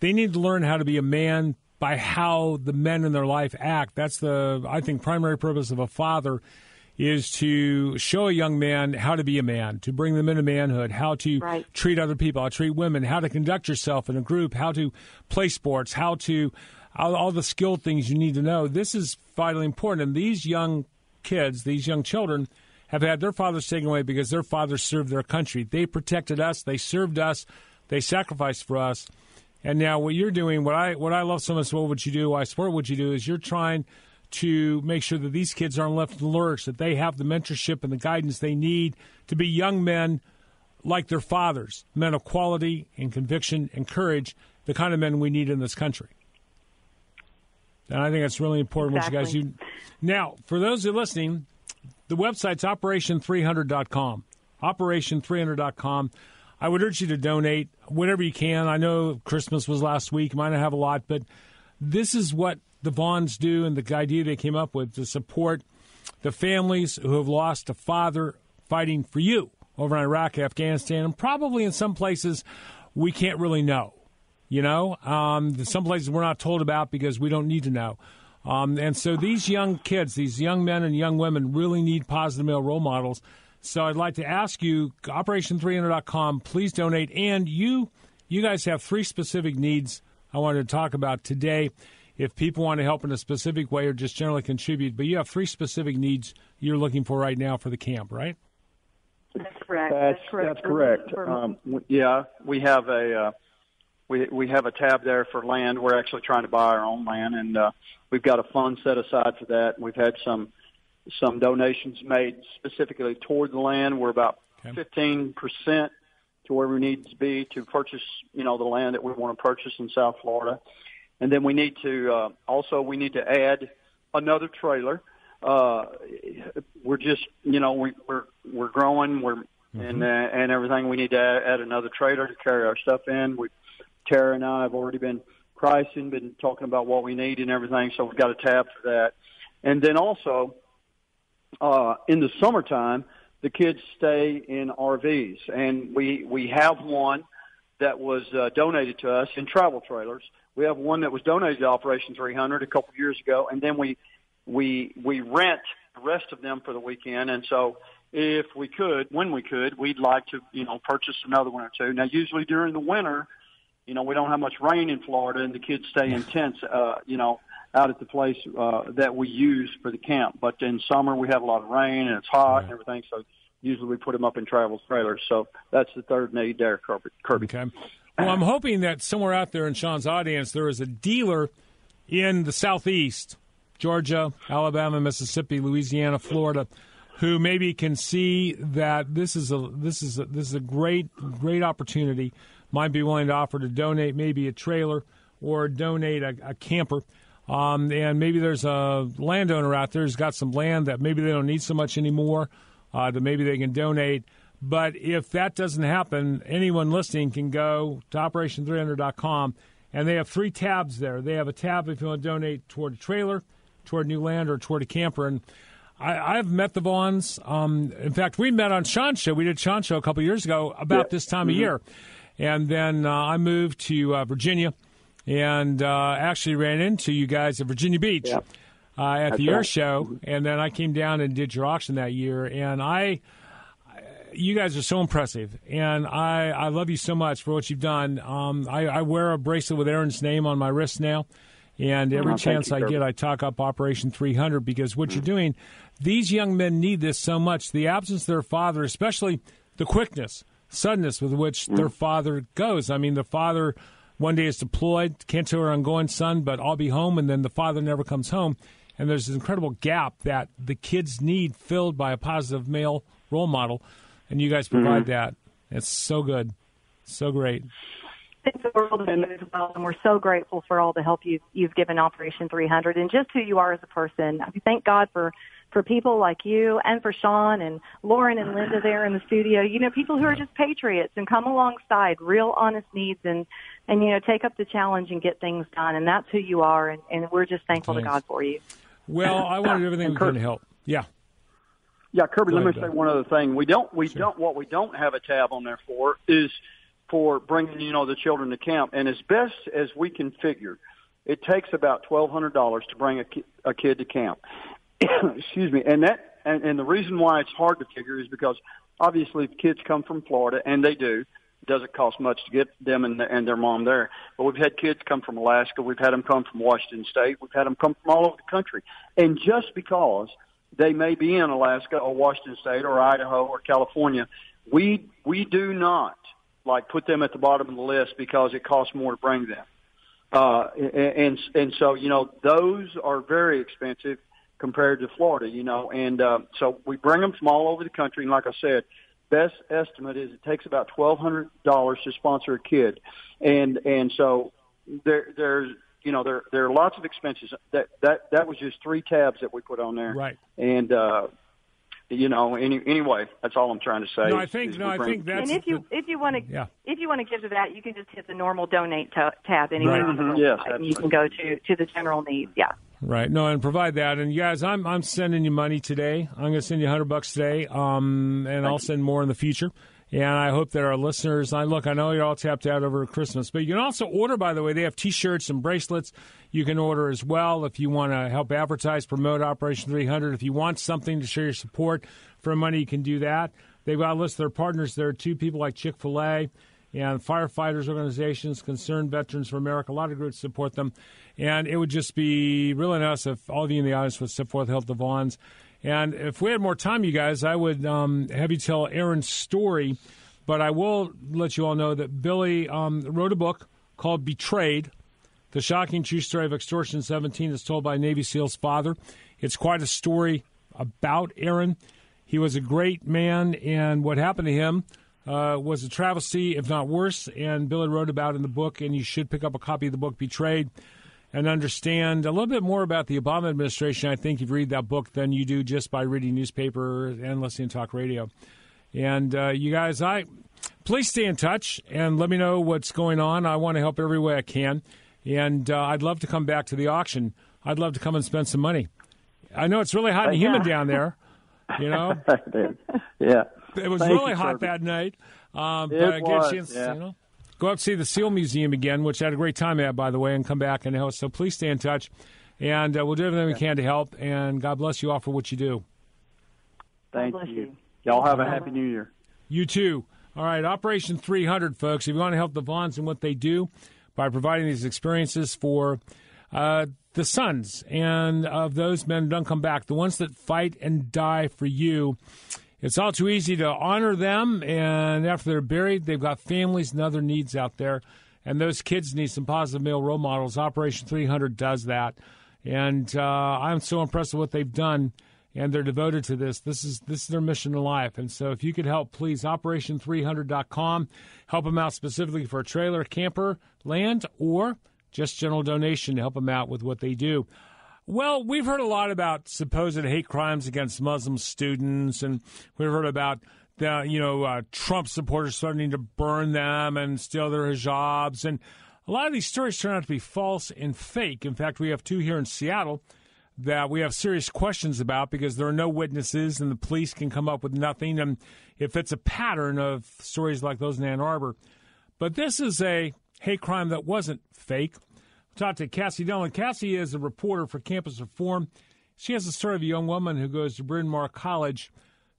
They need to learn how to be a man by how the men in their life act. That's the I think primary purpose of a father is to show a young man how to be a man, to bring them into manhood, how to Right. treat other people, how to treat women, how to conduct yourself in a group, how to play sports, how to all, all the skill things you need to know. This is vitally important. And these young kids, these young children, have had their fathers taken away because their fathers served their country. They protected us, they served us, they sacrificed for us. And now what you're doing, what I what I love so much about what you do, I support what you do, is you're trying to make sure that these kids aren't left in the lurch, that they have the mentorship and the guidance they need to be young men like their fathers, men of quality and conviction and courage, the kind of men we need in this country. And I think that's really important what you guys do. Now, for those who are listening, the website's operation300.com. Operation300.com. I would urge you to donate whatever you can. I know Christmas was last week. Might not have a lot, but this is what the Vaughns do and the idea they came up with to support the families who have lost a father fighting for you over in Iraq, Afghanistan, and probably in some places we can't really know. You know, um, some places we're not told about because we don't need to know. Um, and so these young kids, these young men and young women, really need positive male role models. So I'd like to ask you, Operation300.com, please donate. And you, you guys have three specific needs I wanted to talk about today. If people want to help in a specific way or just generally contribute, but you have three specific needs you're looking for right now for the camp, right? That's correct. That's correct. that's correct. Um, yeah, we have a uh, we we have a tab there for land. We're actually trying to buy our own land, and uh, we've got a fund set aside for that. We've had some some donations made specifically toward the land. We're about Okay. fifteen percent to where we need to be to purchase, you know, the land that we want to purchase in South Florida, and then we need to uh, also we need to add another trailer. Uh, we're just, you know, we, we're we're growing, we're and uh, and everything. We need to add, add another trailer to carry our stuff in. We, Tara and I have already been pricing, been talking about what we need and everything. So we've got a tab for that, and then also uh, in the summertime, the kids stay in RVs, and we we have one that was uh, donated to us in travel trailers. We have one that was donated to Operation 300 a couple years ago, and then we we we rent the rest of them for the weekend. And so, if we could, when we could, we'd like to you know purchase another one or two. Now, usually during the winter, you know, we don't have much rain in Florida, and the kids stay in tents, uh, you know, out at the place uh, that we use for the camp. But in summer, we have a lot of rain and it's hot and everything, so usually we put them up in travel trailers. So that's the third need there, Kirby. Kirby. Okay. Well, I'm hoping that somewhere out there in Sean's audience, there is a dealer in the Southeast, Georgia, Alabama, Mississippi, Louisiana, Florida, who maybe can see that this is a this is a, this is a great great opportunity. Might be willing to offer to donate maybe a trailer or donate a, a camper. Um, and maybe there's a landowner out there who's got some land that maybe they don't need so much anymore, uh, that maybe they can donate. But if that doesn't happen, anyone listening can go to operation300.com and they have three tabs there. They have a tab if you want to donate toward a trailer, toward new land, or toward a camper. And I, I've met the Vaughns. Um, in fact, we met on Sean's show. We did Sean's show a couple years ago about this time of year. And then uh, I moved to uh, Virginia and uh, actually ran into you guys at Virginia Beach Yep. uh, at That's the air right. show. And then I came down and did your auction that year. And I, you guys are so impressive, and I, I love you so much for what you've done. Um, I, I wear a bracelet with Aaron's name on my wrist now, and every Oh, chance you, I get, I talk up Operation 300 because what you're doing, these young men need this so much. The absence of their father, especially the quickness, suddenness with which mm. their father goes. I mean, the father one day is deployed, can't tell her I'm going, son, but I'll be home, and then the father never comes home. And there's this incredible gap that the kids need filled by a positive male role model, and you guys provide mm-hmm. that. It's so good, so great. It's the world of as well, and we're so grateful for all the help you've you've given Operation 300 and just who you are as a person. I thank God for for people like you and for Sean and Lauren and Linda there in the studio. You know, people who are just patriots and come alongside real honest needs and and you know take up the challenge and get things done. And that's who you are, and, and we're just thankful Thanks. to God for you. Well, I want to do everything we can to help. Yeah. Yeah, Kirby. Go let me say one other thing. We don't. We don't. What we don't have a tab on there for is for bringing you know the children to camp. And as best as we can figure, it takes about twelve hundred dollars to bring a, ki- a kid to camp. Excuse me. And that and, and the reason why it's hard to figure is because obviously if kids come from Florida, and they do, it doesn't cost much to get them and, and their mom there. But we've had kids come from Alaska. We've had them come from Washington State. We've had them come from all over the country. And just because they may be in Alaska or Washington State or Idaho or California, we we do not like put them at the bottom of the list because it costs more to bring them. Uh, and and so you know those are very expensive compared to Florida, you know, and uh, so we bring them from all over the country. And like I said, best estimate is it takes about twelve hundred dollars to sponsor a kid, and and so there there's you know there there are lots of expenses. That that that was just three tabs that we put on there, right? And uh, you know, any, anyway, that's all I'm trying to say. No, I think no, I think that's. And if you if you want to yeah. if you want to give to that, you can just hit the normal donate t- tab anyway. Right. Mm-hmm. Yes, you can go to to the general needs. Yeah. Right. No, and provide that. And guys, I'm I'm sending you money today. I'm going to send you 100 bucks today. Um, and I'll send more in the future. And I hope that our listeners, I look, I know you're all tapped out over Christmas, but you can also order, by the way, they have t shirts and bracelets you can order as well if you want to help advertise, promote Operation 300. If you want something to show your support for money, you can do that. They've got a list of their partners. There are two people like Chick fil A and firefighters organizations, Concerned Veterans for America. A lot of groups support them. And it would just be really nice if all of you in the audience would support the Help the Vaughns. And if we had more time, you guys, I would um, have you tell Aaron's story. But I will let you all know that Billy um, wrote a book called Betrayed The Shocking True Story of Extortion 17 is told by Navy SEAL's father. It's quite a story about Aaron. He was a great man, and what happened to him uh, was a travesty, if not worse. And Billy wrote about in the book, and you should pick up a copy of the book, Betrayed and understand a little bit more about the Obama administration, I think, if you read that book than you do just by reading newspaper and listening to talk radio. And uh, you guys, I please stay in touch and let me know what's going on. I want to help every way I can, and uh, I'd love to come back to the auction. I'd love to come and spend some money. I know it's really hot and humid down there. You know, yeah, it was Thank really you, hot Kirby. that night. Um, It but I get was, a chance, yeah. you know, go up see the Seal Museum again, which I had a great time at, by the way, and come back and help. So please stay in touch, and uh, we'll do everything we can to help. And God bless you all for what you do. Thank bless you. you. Y'all have a happy New Year. You too. All right, Operation 300, folks. If you want to help the Vaughns and what they do by providing these experiences for uh, the sons and of those men who don't come back, the ones that fight and die for you. It's all too easy to honor them, and after they're buried, they've got families and other needs out there. And those kids need some positive male role models. Operation 300 does that. And uh, I'm so impressed with what they've done and they're devoted to this. This is this is their mission in life. And so, if you could help, please operation300.com. Help them out specifically for a trailer, camper, land, or just general donation to help them out with what they do. Well, we've heard a lot about supposed hate crimes against Muslim students, and we've heard about the you know uh, Trump supporters threatening to burn them and steal their hijabs, and a lot of these stories turn out to be false and fake. In fact, we have two here in Seattle that we have serious questions about because there are no witnesses and the police can come up with nothing. And if it's a pattern of stories like those in Ann Arbor, but this is a hate crime that wasn't fake. Talked to Cassie Dillon. Cassie is a reporter for Campus Reform. She has a story of a young woman who goes to Bryn Mawr College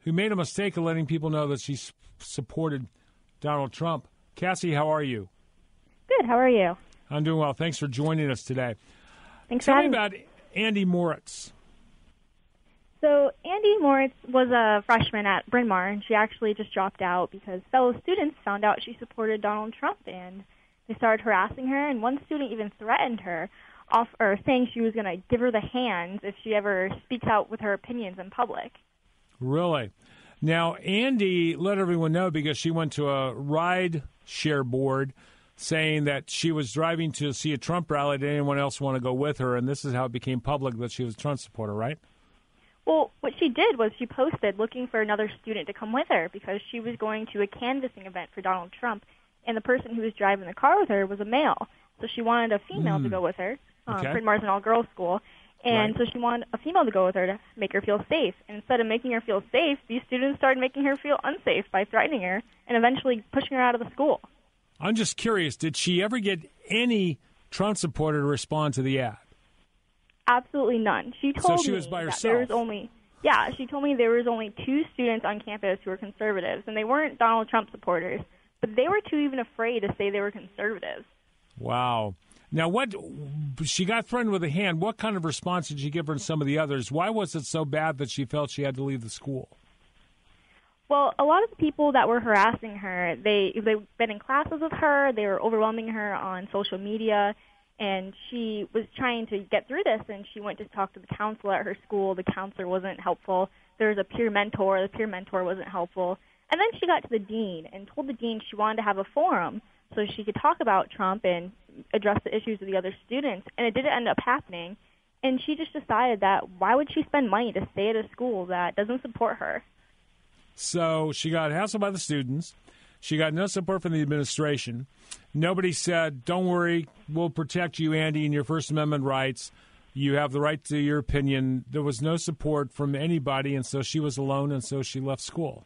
who made a mistake of letting people know that she supported Donald Trump. Cassie, how are you? Good. How are you? I'm doing well. Thanks for joining us today. Thanks Tell for me having about Andy Moritz. So Andy Moritz was a freshman at Bryn Mawr, and she actually just dropped out because fellow students found out she supported Donald Trump, and they started harassing her. And one student even threatened her, off or saying she was going to give her the hands if she ever speaks out with her opinions in public. Really? Now, Andy let everyone know because she went to a ride share board saying that she was driving to see a Trump rally. Did anyone else want to go with her? And this is how it became public that she was a Trump supporter, right? Well, what she did was she posted looking for another student to come with her because she was going to a canvassing event for Donald Trump, and the person who was driving the car with her was a male. So she wanted a female to go with her. Um, Okay. Bryn Mawr's an all-girls school, and Right. so she wanted a female to go with her to make her feel safe. And instead of making her feel safe, these students started making her feel unsafe by threatening her and eventually pushing her out of the school. I'm just curious did she ever get any Trump supporter to respond to the ad? Absolutely none. She told she me was by that there was only Yeah, she told me there was only two students on campus who were conservatives, and they weren't Donald Trump supporters, but they were too even afraid to say they were conservatives. Wow. Now, what she got threatened with a hand. What kind of response did she give her and some of the others? Why was it so bad that she felt she had to leave the school? Well, a lot of the people that were harassing her, they they've been in classes with her. They were overwhelming her on social media, and she was trying to get through this. And she went to talk to the counselor at her school. The counselor wasn't helpful. There was a peer mentor. The peer mentor wasn't helpful. And then she got to the dean and told the dean she wanted to have a forum so she could talk about Trump and address the issues of the other students. And it didn't end up happening. And she just decided that why would she spend money to stay at a school that doesn't support her? So she got hassled by the students. She got no support from the administration. Nobody said, "Don't worry, we'll protect you, Andy, and your First Amendment rights. You have the right to your opinion." There was no support from anybody, and so she was alone, and so she left school.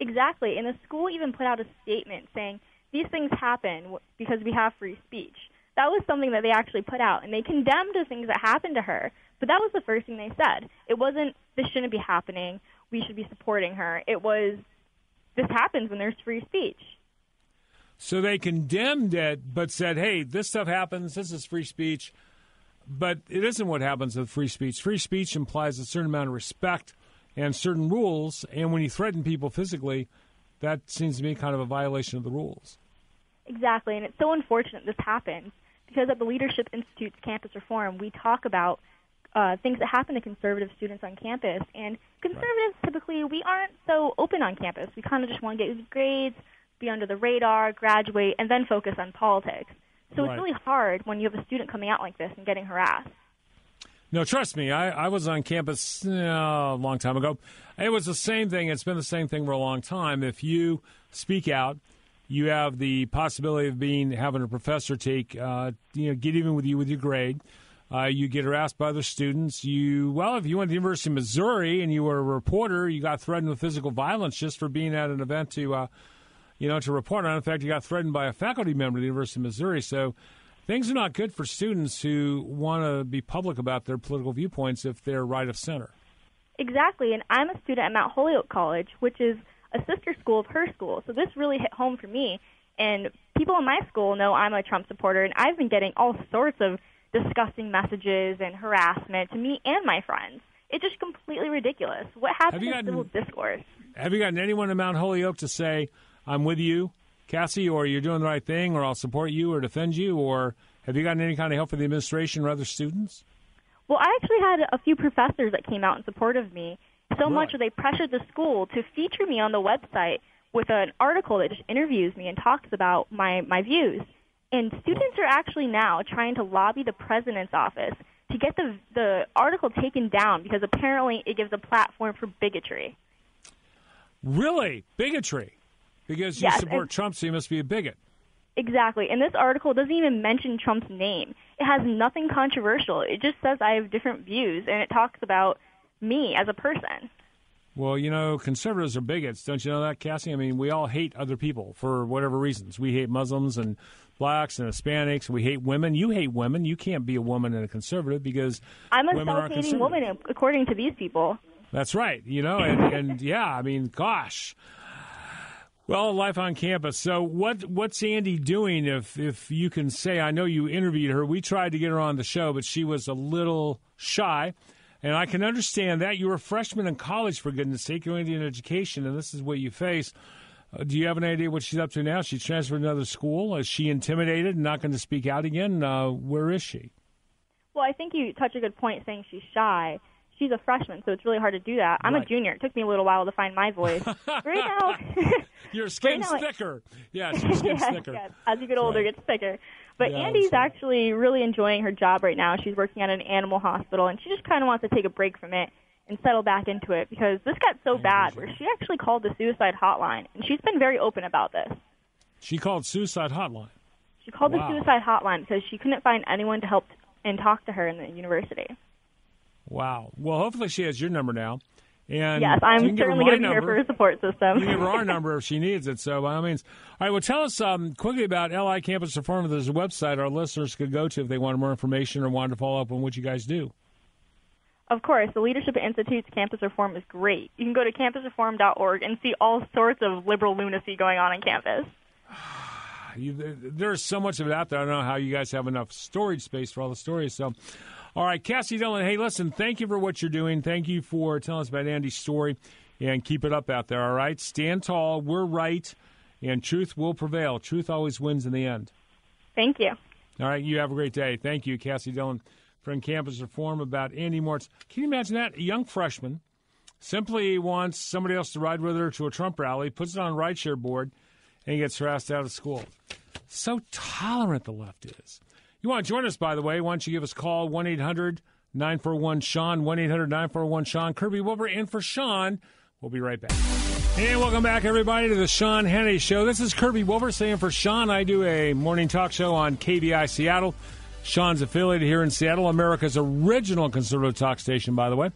Exactly, and the school even put out a statement saying these things happen because we have free speech. That was something that they actually put out, and they condemned the things that happened to her. But that was the first thing they said. It wasn't this shouldn't be happening we should be supporting her. It was this happens when there's free speech. So they condemned it, but said, "Hey, this stuff happens. This is free speech." But it isn't what happens with free speech. Free speech implies a certain amount of respect and certain rules. And when you threaten people physically, that seems to me kind of a violation of the rules. Exactly, and it's so unfortunate this happens because at the Leadership Institute's campus reform, we talk about uh, things that happen to conservative students on campus. And conservatives right. typically we aren't so open on campus. We kind of just want to get good grades, be under the radar, graduate, and then focus on politics. So right. it's really hard when you have a student coming out like this and getting harassed. No, trust me. I, I was on campus uh, a long time ago. It was the same thing. It's been the same thing for a long time. If you speak out, you have the possibility of being having a professor take, uh, you know, get even with you with your grade. Uh, you get harassed by other students. You well, if you went to the University of Missouri and you were a reporter, you got threatened with physical violence just for being at an event to, uh, you know, to report on. In fact, you got threatened by a faculty member at the University of Missouri. So things are not good for students who want to be public about their political viewpoints if they're right of center. Exactly, and I'm a student at Mount Holyoke College, which is a sister school of her school. So this really hit home for me. And people in my school know I'm a Trump supporter, and I've been getting all sorts of disgusting messages and harassment to me and my friends. It's just completely ridiculous. What happened in civil discourse? Have you gotten anyone in Mount Holyoke to say, I'm with you, Cassie, or you're doing the right thing, or I'll support you or defend you, or have you gotten any kind of help from the administration or other students? Well, I actually had a few professors that came out in support of me, so right. much that they pressured the school to feature me on the website with an article that just interviews me and talks about my, my views. And students are actually now trying to lobby the president's office to get the the article taken down because apparently it gives a platform for bigotry. Really, bigotry? Because you yes, support Trump, so you must be a bigot. Exactly. And this article doesn't even mention Trump's name. It has nothing controversial. It just says I have different views, and it talks about me as a person. Well, you know, conservatives are bigots. Don't you know that, Cassie? I mean, we all hate other people for whatever reasons. We hate Muslims and blacks and Hispanics. We hate women. You hate women. You can't be a woman and a conservative because I'm a self-hating woman, according to these people. That's right. You know, and, and yeah, I mean, gosh. Well, life on campus. So, what what's Andy doing? If if you can say, I know you interviewed her. We tried to get her on the show, but she was a little shy, and I can understand that. You were a freshman in college, for goodness' sake. You're in education, and this is what you face. Uh, do you have an idea what she's up to now? She transferred to another school. Is she intimidated and not going to speak out again? Uh, where is she? Well, I think you touch a good point saying she's shy. She's a freshman, so it's really hard to do that. I'm right. a junior. It took me a little while to find my voice. right now, your skin's right now, thicker. Yes, your skin's yes, thicker. Yes. As you get older, right. it gets thicker. But yeah, Andy's actually really enjoying her job right now. She's working at an animal hospital, and she just kind of wants to take a break from it and settle back into it because this got so bad where she actually called the suicide hotline and she's been very open about this. She called suicide hotline. She called wow. the suicide hotline because she couldn't find anyone to help and talk to her in the university. Wow. Well, hopefully she has your number now. And yes, I'm certainly going to be here for a support system. you can give her our number if she needs it. So by all means. All right. Well, tell us um, quickly about LI Campus Reform. There's a website our listeners could go to if they wanted more information or wanted to follow up on what you guys do. Of course, the Leadership Institute's campus reform is great. You can go to campusreform.org and see all sorts of liberal lunacy going on on campus. You, there's so much of it out there. I don't know how you guys have enough storage space for all the stories. So, all right, Cassie Dillon. Hey, listen, thank you for what you're doing. Thank you for telling us about Andy's story, and keep it up out there. All right, stand tall. We're right, and truth will prevail. Truth always wins in the end. Thank you. All right, you have a great day. Thank you, Cassie Dillon from Campus Reform about Andy Moritz. Can you imagine that? A young freshman simply wants somebody else to ride with her to a Trump rally, puts it on a rideshare board, and gets harassed out of school. So tolerant the left is. You want to join us, by the way, why don't you give us a call, 1 800 941 Sean, 1 800 941 Sean. Kirby Wilbur in for Sean. We'll be right back. And welcome back, everybody, to the Sean Hannity Show. This is Kirby Wilbur saying for Sean. I do a morning talk show on KVI Seattle. Sean's affiliated here in Seattle, America's original conservative talk station, by the way.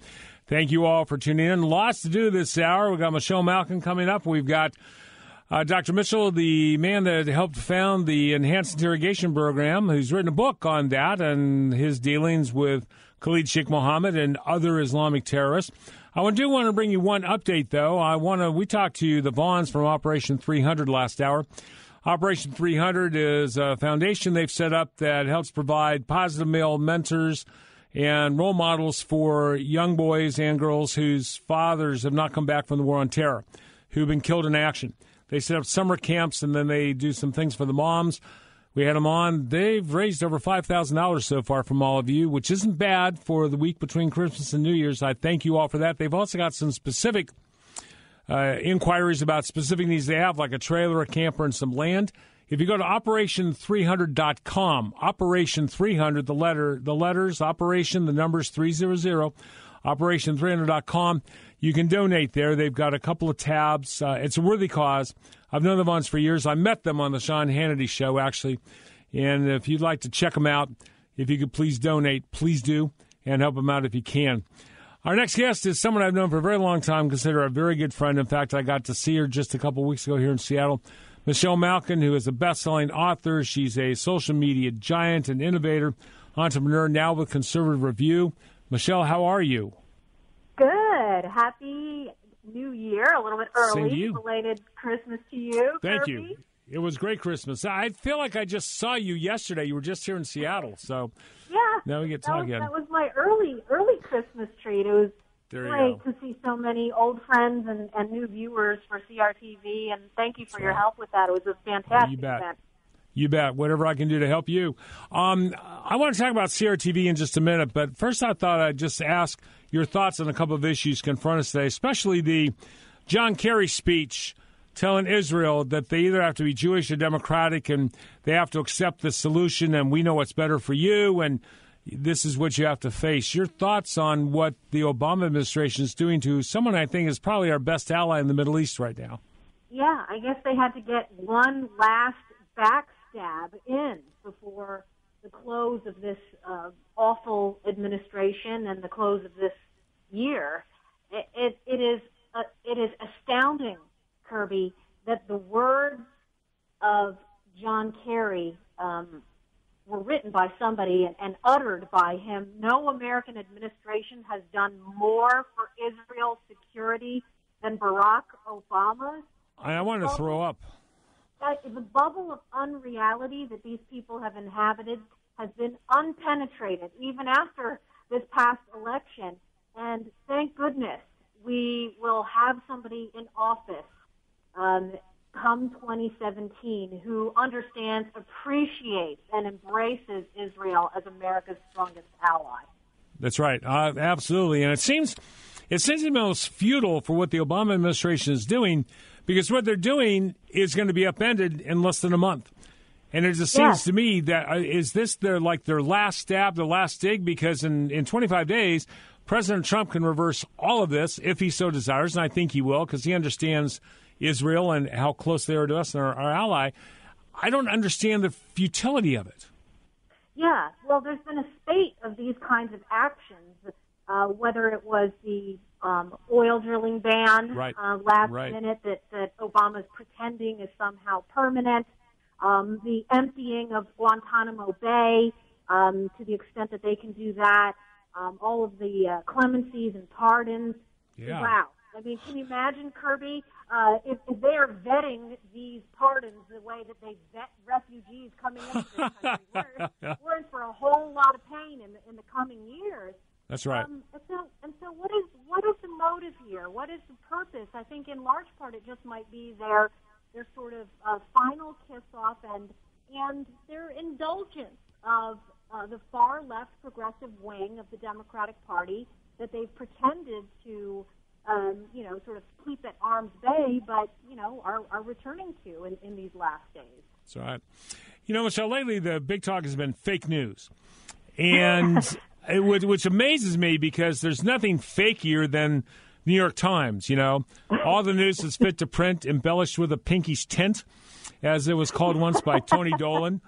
Thank you all for tuning in. Lots to do this hour. We've got Michelle Malkin coming up. We've got uh, Dr. Mitchell, the man that helped found the Enhanced Interrogation Program, who's written a book on that and his dealings with Khalid Sheikh Mohammed and other Islamic terrorists. I do want to bring you one update, though. I want to. We talked to the Vaughns from Operation 300 last hour. Operation 300 is a foundation they've set up that helps provide positive male mentors and role models for young boys and girls whose fathers have not come back from the war on terror, who've been killed in action. They set up summer camps and then they do some things for the moms. We had them on. They've raised over $5,000 so far from all of you, which isn't bad for the week between Christmas and New Year's. I thank you all for that. They've also got some specific uh, inquiries about specific needs they have, like a trailer, a camper, and some land. If you go to operation300.com, operation 300, the letter, the letters, operation, the numbers 300, operation300.com, you can donate there. They've got a couple of tabs. Uh, it's a worthy cause. I've known the Vaughns for years. I met them on the Sean Hannity show, actually. And if you'd like to check them out, if you could please donate, please do, and help them out if you can. Our next guest is someone I've known for a very long time, consider a very good friend. In fact, I got to see her just a couple weeks ago here in Seattle. Michelle Malkin, who is a best-selling author. She's a social media giant and innovator, entrepreneur, now with Conservative Review. Michelle, how are you? Good. Happy New Year. A little bit early. Same to you. Belated Christmas to you. Thank Kirby. you. It was great Christmas. I feel like I just saw you yesterday. You were just here in Seattle, so Yeah. now we get to That talk was, again. that was my early early Christmas treat. It was There great to see so many old friends and, and new viewers for CRTV. And thank you for your help with that. It was a fantastic You bet. event. You bet. Whatever I can do to help you. Um, I want to talk about CRTV in just a minute, but first I thought I'd just ask your thoughts on a couple of issues confront us today, especially the John Kerry speech telling Israel that they either have to be Jewish or Democratic and they have to accept the solution and we know what's better for you and this is what you have to face. Your thoughts on what the Obama administration is doing to someone I think is probably our best ally in the Middle East right now. Yeah, I guess they had to get one last backstab in before the close of this uh, awful administration and the close of this year. It, it, it is uh, it is astounding, Kirby, that the words of John Kerry um, were written by somebody and, and uttered by him. No American administration has done more for Israel's security than Barack Obama's I, I want to throw up. The bubble of unreality that these people have inhabited has been unpenetrated even after this past election. And thank goodness we will have somebody in office um, come 2017 who understands, appreciates, and embraces Israel as America's strongest ally. That's right. Uh, absolutely. And it seems it seems almost futile for what the Obama administration is doing because what they're doing is going to be upended in less than a month. And it just seems Yes. to me that uh, is this their like their last stab, their last dig? Because in, in 25 days, President Trump can reverse all of this if he so desires, and I think he will because he understands Israel and how close they are to us and our, our ally. I don't understand the futility of it. Yeah, well, there's been a spate of these kinds of actions, uh, whether it was the um, oil drilling ban Right. uh, last Right. minute that, that Obama's pretending is somehow permanent, um, the emptying of Guantanamo Bay um, to the extent that they can do that, um, all of the uh, clemencies and pardons. Yeah. Wow. I mean, can you imagine, Kirby, uh, if, if they are vetting these pardons the way that they vet refugees coming into this country? we're, we're in for a whole lot of pain in the, in the coming years. That's right. Um, and so, and so, what is what is the motive here? What is the purpose? I think, in large part, it just might be their their sort of uh, final kiss off and and their indulgence of uh, the far left progressive wing of the Democratic Party that they've pretended to, um, you know, sort of keep at arm's bay, but you know, are are returning to in, in these last days. That's right. You know, Michelle, lately the big talk has been fake news. And it, which, which amazes me because there's nothing fakier than New York Times, you know. All the news is fit to print, embellished with a pinkish tint, as it was called once by Tony Dolan,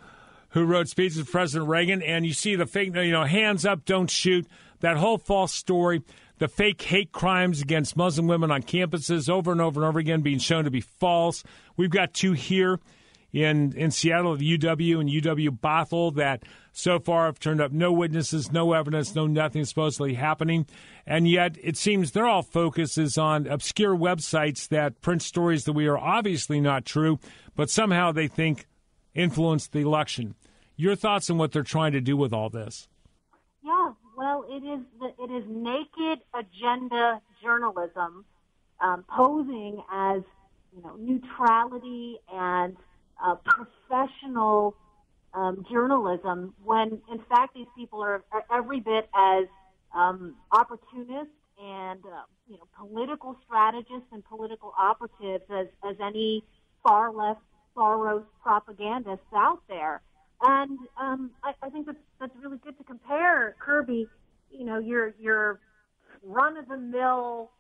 who wrote speeches of President Reagan. And you see the fake, you know, hands up, don't shoot, that whole false story, the fake hate crimes against Muslim women on campuses over and over and over again being shown to be false. We've got two here in in Seattle at UW and UW Bothell that so far have turned up no witnesses, no evidence, no nothing supposedly happening, and yet it seems their all focus is on obscure websites that print stories that we are obviously not true, but somehow they think influenced the election. Your thoughts on what they're trying to do with all this? Yeah, well, it is the, it is naked agenda journalism um, posing as you know neutrality and uh, professional um, journalism when in fact these people are, are every bit as um, opportunists and uh, you know political strategists and political operatives as, as any far left Soros propagandists out there. And um, I, I think that's that's really good to compare Kirby. You know, your your run of the mill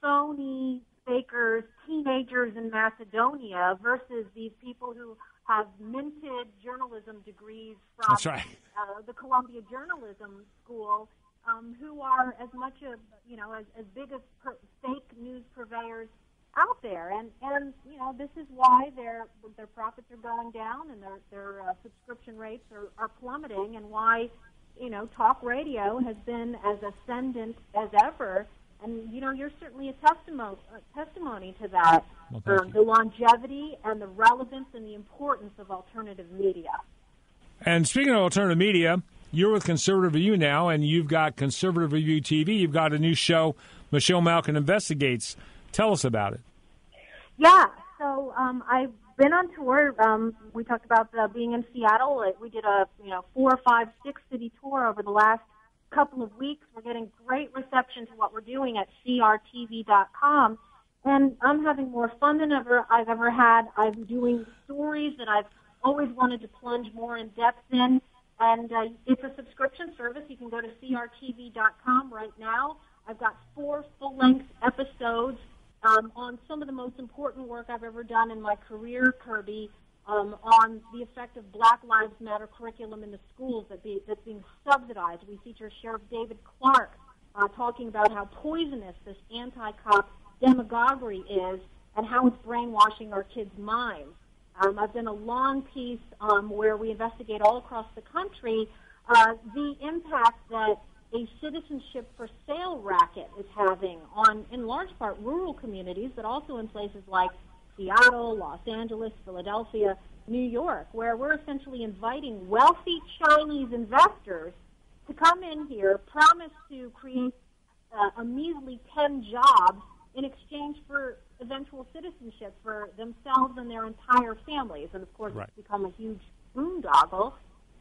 phony fakers, teenagers in Macedonia versus these people who have minted journalism degrees from That's right. uh, the Columbia Journalism School, um, who are as much of you know as, as big as per- fake news purveyors out there, and and you know this is why their their profits are going down and their their uh, subscription rates are, are plummeting, and why you know talk radio has been as ascendant as ever. And you know you're certainly a testimony a testimony to that, Well, thank um, you. the longevity and the relevance and the importance of alternative media. And speaking of alternative media, you're with Conservative Review now, and you've got Conservative Review TV. You've got a new show, Michelle Malkin Investigates. Tell us about it. Yeah. So um, I've been on tour. Um, we talked about uh, being in Seattle. We did a you know four, five, six city tour over the last couple of weeks. We're getting great reception to what we're doing at crtv.com, and I'm having more fun than ever I've ever had. I'm doing stories that I've always wanted to plunge more in depth in. And uh, it's a subscription service. You can go to crtv.com right now. I've got four full-length episodes um, on some of the most important work I've ever done in my career, Kirby, um, on the effect of Black Lives Matter curriculum in the schools that be, that's being subsidized. We feature Sheriff David Clarke uh, talking about how poisonous this anti-cop demagoguery is and how it's brainwashing our kids' minds. Um, I've done a long piece um, where we investigate all across the country uh, the impact that a citizenship for sale racket is having on, in large part, rural communities, but also in places like Seattle, Los Angeles, Philadelphia, New York, where we're essentially inviting wealthy Chinese investors to come in here, promise to create uh, a measly 10 jobs in exchange for eventual citizenship for themselves and their entire families. And of course, Right. it's become a huge boondoggle.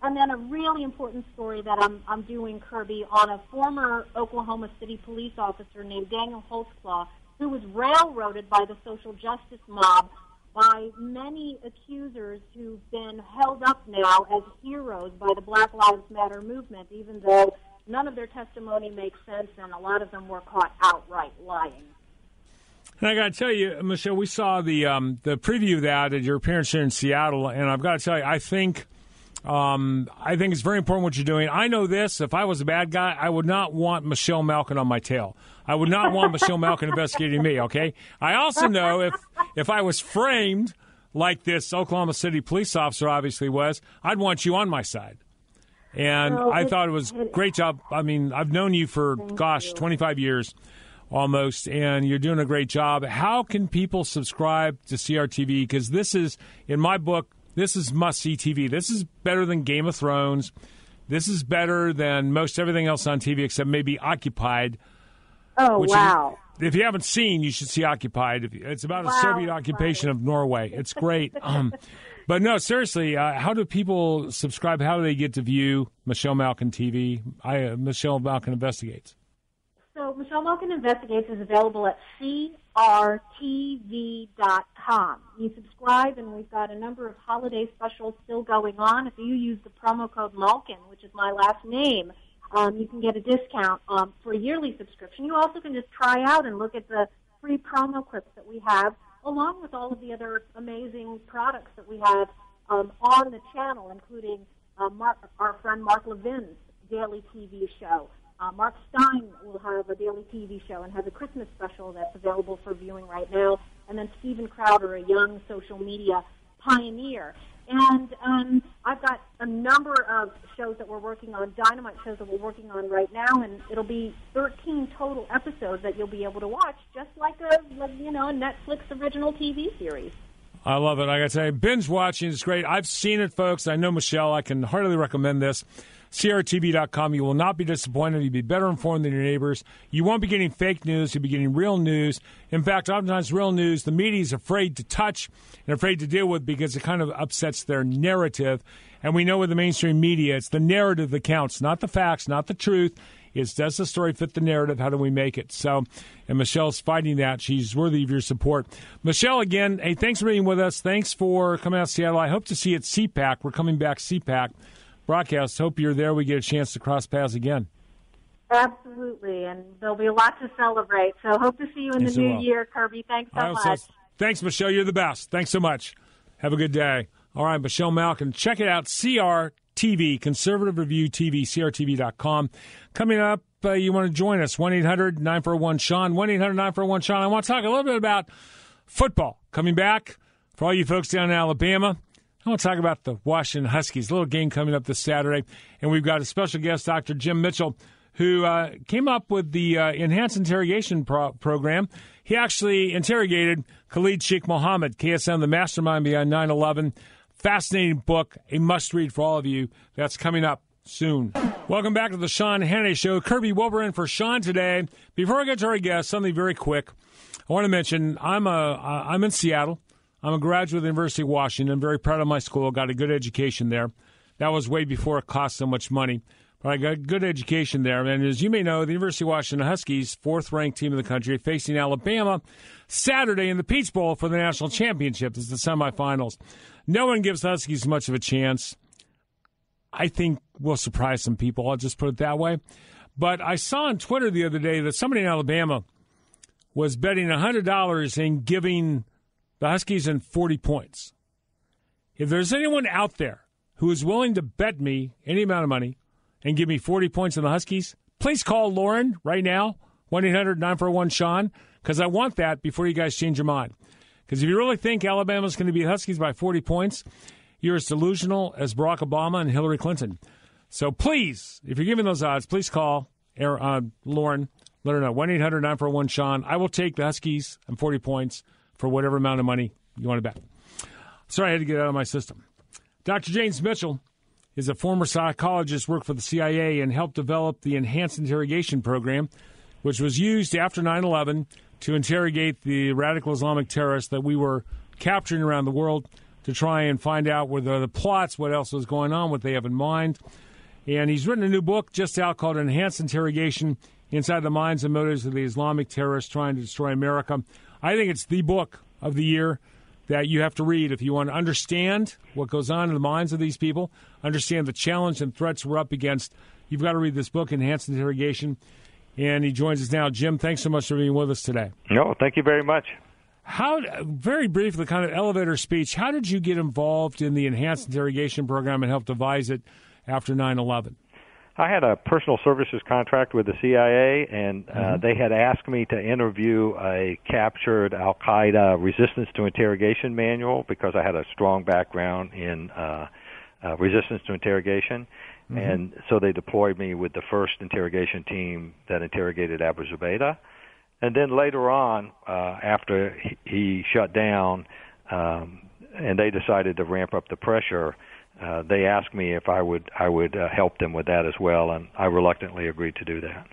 And then a really important story that I'm, I'm doing, Kirby, on a former Oklahoma City police officer named Daniel Holtzclaw, who was railroaded by the social justice mob by many accusers who've been held up now as heroes by the Black Lives Matter movement, even though none of their testimony makes sense and a lot of them were caught outright lying. And I got to tell you, Michelle, we saw the um, the preview of that at your appearance here in Seattle, and I've got to tell you, I think um, I think it's very important what you're doing. I know this. If I was a bad guy, I would not want Michelle Malkin on my tail. I would not want Michelle Malkin investigating me. Okay. I also know if if I was framed like this Oklahoma City police officer obviously was, I'd want you on my side. And I thought it was great job. I mean, I've known you for gosh, 25 years almost, and you're doing a great job. How can people subscribe to CRTV? Because this is, in my book, this is must see TV. This is better than Game of Thrones. This is better than most everything else on TV except maybe Occupied. Oh which is- wow! if you haven't seen, you should see Occupied. It's about a Soviet occupation of Norway. It's great. Um, but no, seriously, uh, how do people subscribe? How do they get to view Michelle Malkin TV? I, uh, Michelle Malkin investigates. So Michelle Malkin Investigates is available at crtv.com. You subscribe, and we've got a number of holiday specials still going on. If you use the promo code Malkin, which is my last name, um, you can get a discount um, for a yearly subscription. You also can just try out and look at the free promo clips that we have, along with all of the other amazing products that we have um, on the channel, including uh, Mark, our friend Mark Levin's daily TV show. Uh, Mark Steyn will have a daily TV show and has a Christmas special that's available for viewing right now. And then Steven Crowder, a young social media pioneer. And um, I've got a number of shows that we're working on, dynamite shows that we're working on right now, and it'll be 13 total episodes that you'll be able to watch, just like a you know a Netflix original TV series. I love it. I got to say, binge watching is great. I've seen it, folks. I know Michelle. I can heartily recommend this. CRTV.com. You will not be disappointed. You'll be better informed than your neighbors. You won't be getting fake news. You'll be getting real news. In fact, oftentimes real news, the media is afraid to touch and afraid to deal with because it kind of upsets their narrative. And we know with the mainstream media, it's the narrative that counts, not the facts, not the truth. It's does the story fit the narrative? How do we make it? So, and Michelle's fighting that. She's worthy of your support. Michelle, again, hey, thanks for being with us. Thanks for coming out Seattle. I hope to see you at CPAC. We're coming back CPAC broadcast. Hope you're there. We get a chance to cross paths again. Absolutely, and there'll be a lot to celebrate. So hope to see you in Yes, the new year, Kirby. Thanks so much. thanks, Michelle. You're the best. Thanks so much. Have a good day. All right, Michelle Malkin. Check it out. CRTV, Conservative Review TV, CRTV.com. Coming up, uh, you want to join us. 1 800 941 Sean. 1 800 941 Sean. I want to talk a little bit about football. Coming back for all you folks down in Alabama. I want to talk about the Washington Huskies. A little game coming up this Saturday. And we've got a special guest, Dr. Jim Mitchell, who uh, came up with the uh, enhanced interrogation pro- program. He actually interrogated Khalid Sheikh Mohammed, KSM, the mastermind behind 9 11. Fascinating book, a must read for all of you. That's coming up soon. Welcome back to the Sean Hannity Show. Kirby Wilbur in for Sean today. Before I get to our guest, something very quick. I want to mention I'm a I'm in Seattle. I'm a graduate of the University of Washington. I'm Very proud of my school. Got a good education there. That was way before it cost so much money. But I got a good education there. And as you may know, the University of Washington Huskies, fourth ranked team in the country, facing Alabama Saturday in the Peach Bowl for the national championship. It's the semifinals. No one gives Huskies much of a chance. I think we'll surprise some people. I'll just put it that way. But I saw on Twitter the other day that somebody in Alabama was betting $100 and giving the Huskies in 40 points. If there's anyone out there who is willing to bet me any amount of money and give me 40 points on the Huskies, please call Lauren right now, 1 800 941 Sean, because I want that before you guys change your mind. Because if you really think Alabama's going to beat Huskies by 40 points, you're as delusional as Barack Obama and Hillary Clinton. So please, if you're giving those odds, please call Aaron- uh, Lauren. Let her know. 1 800 941 Sean. I will take the Huskies and 40 points for whatever amount of money you want to bet. Sorry, I had to get out of my system. Dr. James Mitchell is a former psychologist, worked for the CIA, and helped develop the Enhanced Interrogation Program, which was used after 9 11 to interrogate the radical Islamic terrorists that we were capturing around the world to try and find out where the, the plots, what else was going on, what they have in mind. And he's written a new book just out called Enhanced Interrogation Inside the Minds and Motives of the Islamic Terrorists Trying to Destroy America. I think it's the book of the year that you have to read if you want to understand what goes on in the minds of these people, understand the challenge and threats we're up against. You've got to read this book, Enhanced Interrogation. And he joins us now. Jim, thanks so much for being with us today. No, thank you very much. How, very briefly, kind of elevator speech, how did you get involved in the Enhanced Interrogation Program and help devise it after 9 11? I had a personal services contract with the CIA, and uh, Mhm. they had asked me to interview a captured Al Qaeda resistance to interrogation manual because I had a strong background in uh, uh, resistance to interrogation. Mm-hmm. And so they deployed me with the first interrogation team that interrogated Abu Zubaydah. And then later on, uh, after he, he shut down, um, and they decided to ramp up the pressure, uh, they asked me if I would I would uh, help them with that as well, and I reluctantly agreed to do that.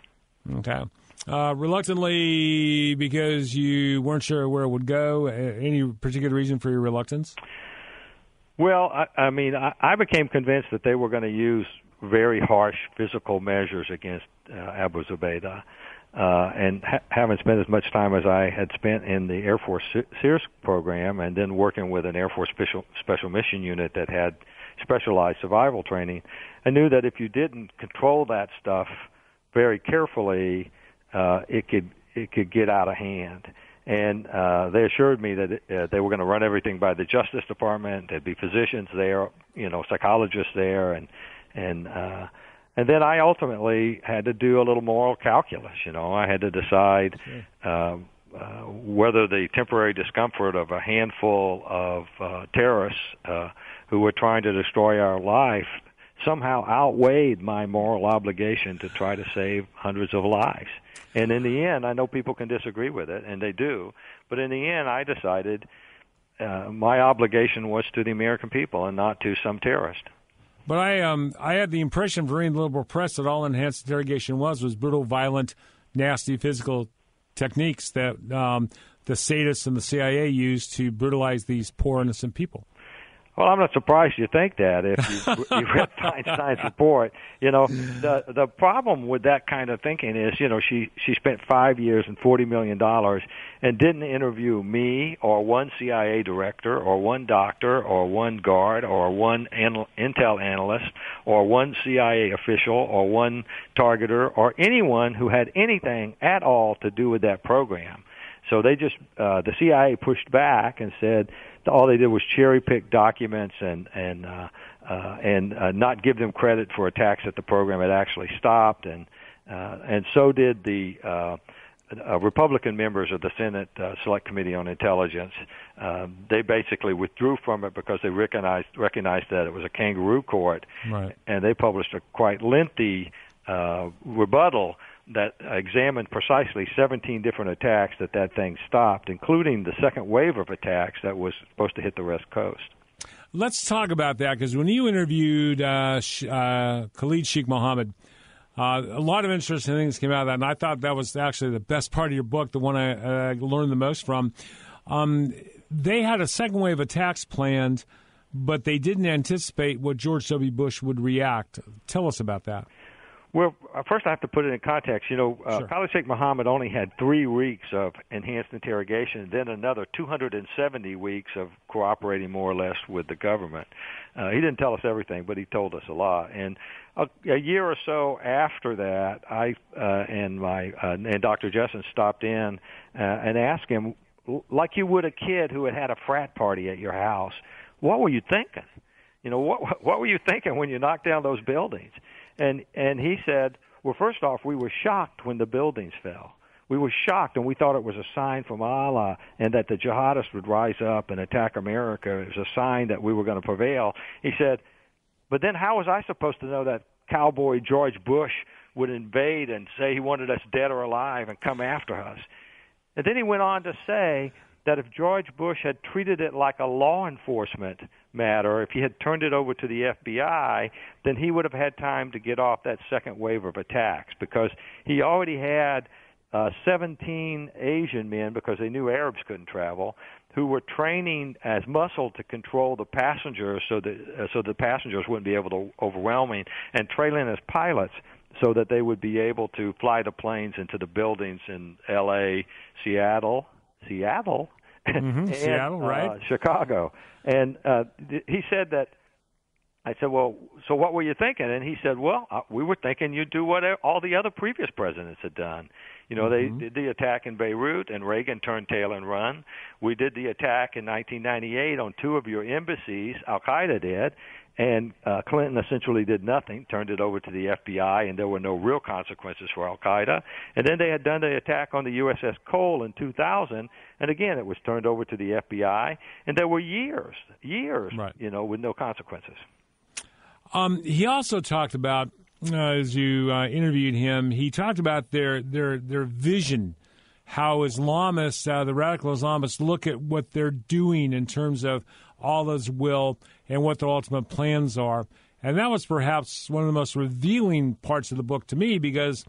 Okay. Uh, reluctantly, because you weren't sure where it would go. Any particular reason for your reluctance? Well, I, I mean, I, I became convinced that they were going to use very harsh physical measures against uh, Abu Zubaydah. Uh, and ha- having spent as much time as I had spent in the Air Force SERE program, and then working with an Air Force special special mission unit that had specialized survival training, I knew that if you didn't control that stuff very carefully, uh, it could it could get out of hand. And uh, they assured me that uh, they were going to run everything by the Justice Department. There'd be physicians there, you know, psychologists there, and and uh, and then I ultimately had to do a little moral calculus. You know, I had to decide uh, uh, whether the temporary discomfort of a handful of uh, terrorists uh, who were trying to destroy our life somehow outweighed my moral obligation to try to save hundreds of lives. And in the end, I know people can disagree with it, and they do, but in the end, I decided uh, my obligation was to the American people and not to some terrorist. But I, um, I had the impression from reading the liberal press that all enhanced interrogation was was brutal, violent, nasty physical techniques that um, the sadists and the CIA used to brutalize these poor innocent people. Well, I'm not surprised you think that if you, you read Feinstein's report. You know, the the problem with that kind of thinking is, you know, she she spent five years and forty million dollars and didn't interview me or one CIA director or one doctor or one guard or one anal- intel analyst or one CIA official or one targeter or anyone who had anything at all to do with that program. So they just uh, the CIA pushed back and said all they did was cherry pick documents and and uh, uh, and uh, not give them credit for attacks that the program had actually stopped, and uh, and so did the. Uh, uh, Republican members of the Senate uh, Select Committee on Intelligence, uh, they basically withdrew from it because they recognized recognized that it was a kangaroo court, right. and they published a quite lengthy uh, rebuttal that examined precisely 17 different attacks that that thing stopped, including the second wave of attacks that was supposed to hit the West Coast. Let's talk about that because when you interviewed uh, uh, Khalid Sheikh Mohammed, uh, a lot of interesting things came out of that, and I thought that was actually the best part of your book, the one I learned the most from. Um, they had a second wave of attacks planned, but they didn't anticipate what George W. Bush would react. Tell us about that. Well, uh, first I have to put it in context. You know, uh, sure. Khalid Sheikh Mohammed only had three weeks of enhanced interrogation, and then another 270 weeks of cooperating more or less with the government. Uh, he didn't tell us everything, but he told us a lot. And a, a year or so after that, I uh, and my uh, and Dr. Jessen stopped in uh, and asked him, like you would a kid who had had a frat party at your house, what were you thinking? You know, what what were you thinking when you knocked down those buildings? And and he said, well, first off, we were shocked when the buildings fell. We were shocked, and we thought it was a sign from Allah, and that the jihadists would rise up and attack America. It was a sign that we were going to prevail. He said, but then how was I supposed to know that cowboy George Bush would invade and say he wanted us dead or alive and come after us? And then he went on to say that if George Bush had treated it like a law enforcement matter, if he had turned it over to the FBI, then he would have had time to get off that second wave of attacks because he already had uh, 17 Asian men, because they knew Arabs couldn't travel, who were training as muscle to control the passengers so that uh, so the passengers wouldn't be able to overwhelm him, and training as pilots so that they would be able to fly the planes into the buildings in L.A., Seattle, Seattle, mm-hmm. and Seattle, right? Uh, Chicago. And uh, th- he said that. I said, "Well, so what were you thinking?" And he said, "Well, uh, we were thinking you'd do what all the other previous presidents had done. You know, mm-hmm. they did the attack in Beirut, and Reagan turned tail and run. We did the attack in 1998 on two of your embassies. Al Qaeda did, and uh, Clinton essentially did nothing, turned it over to the FBI, and there were no real consequences for Al Qaeda. And then they had done the attack on the USS Cole in 2000, and again it was turned over to the FBI, and there were years, years, right. you know, with no consequences. Um, he also talked about, uh, as you uh, interviewed him, he talked about their their their vision, how Islamists, uh, the radical Islamists, look at what they're doing in terms of Allah's will and what their ultimate plans are. And that was perhaps one of the most revealing parts of the book to me because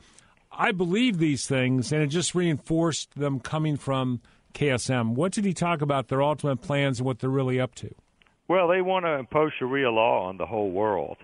I believe these things, and it just reinforced them coming from KSM. What did he talk about their ultimate plans and what they're really up to? Well, they want to impose Sharia law on the whole world.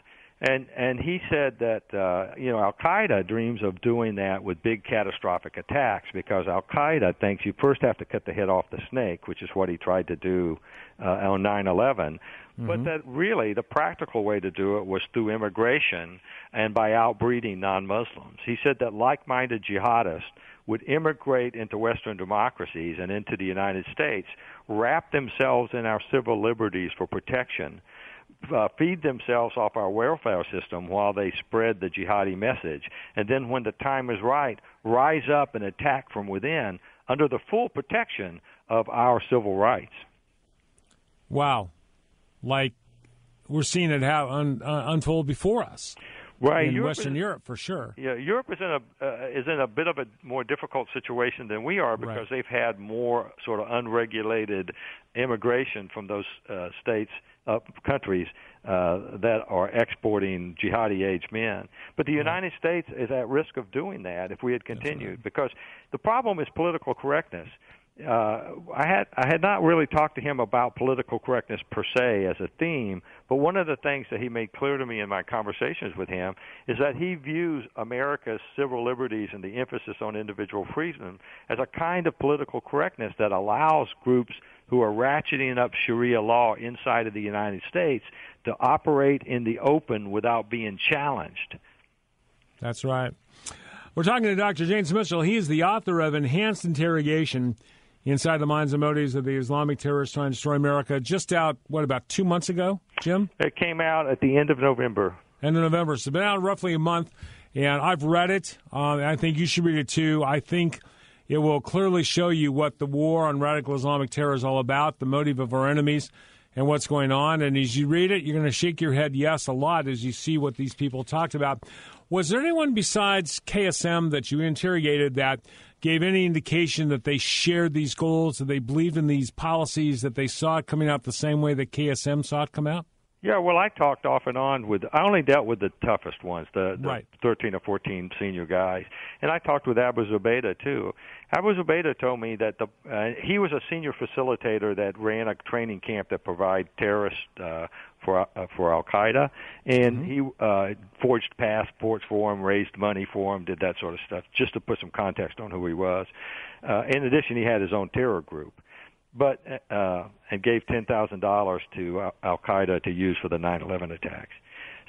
And and he said that uh, you know Al Qaeda dreams of doing that with big catastrophic attacks because Al Qaeda thinks you first have to cut the head off the snake, which is what he tried to do uh, on 9/11. Mm-hmm. But that really the practical way to do it was through immigration and by outbreeding non-Muslims. He said that like-minded jihadists would immigrate into Western democracies and into the United States, wrap themselves in our civil liberties for protection, uh, feed themselves off our welfare system while they spread the jihadi message, and then when the time is right, rise up and attack from within under the full protection of our civil rights. Wow, like we're seeing it have un, uh, unfold before us right in Europe Western is, Europe for sure. Yeah, Europe is in a uh, is in a bit of a more difficult situation than we are because Right. they've had more sort of unregulated immigration from those uh, states, uh, countries uh, that are exporting jihadi age men. But the United States is at risk of doing that if we had continued because the problem is political correctness uh, I had I had not really talked to him about political correctness per se as a theme, but one of the things that he made clear to me in my conversations with him is that he views America's civil liberties and the emphasis on individual freedom as a kind of political correctness that allows groups who are ratcheting up Sharia law inside of the United States to operate in the open without being challenged. That's right. We're talking to Dr. James Mitchell. He is the author of Enhanced Interrogation Inside the Minds and Motives of the Islamic Terrorists Trying to Destroy America. Just out, what, about two months ago, Jim? It came out at the end of November. End of November. So it's been out roughly a month, and I've read it. Um, I think you should read it too. I think it will clearly show you what the war on radical Islamic terror is all about, the motive of our enemies, and what's going on. And as you read it, you're going to shake your head yes a lot as you see what these people talked about. Was there anyone besides KSM that you interrogated that gave any indication that they shared these goals, that they believed in these policies, that they saw it coming out the same way that KSM saw it come out? Yeah, well, I talked off and on with. I only dealt with the toughest ones, the, the Right. 13 or 14 senior guys, and I talked with Abu Zubaydah too. Abu Zubaydah told me that the uh, he was a senior facilitator that ran a training camp that provide terrorists uh, for uh, for Al Qaeda, and he uh, forged passports for him, raised money for him, did that sort of stuff, just to put some context on who he was. Uh, in addition, he had his own terror group but uh, and gave ten thousand dollars to Al Qaeda to use for the 9/11 attacks.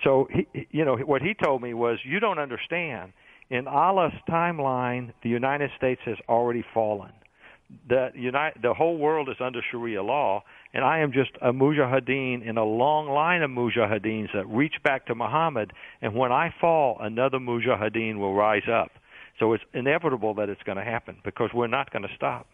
So he, you know, what he told me was, you don't understand. In Allah's timeline, the United States has already fallen. The United, the whole world is under Sharia law, and I am just a mujahideen in a long line of mujahideens that reach back to Muhammad. And when I fall, another mujahideen will rise up. So it's inevitable that it's going to happen because we're not going to stop.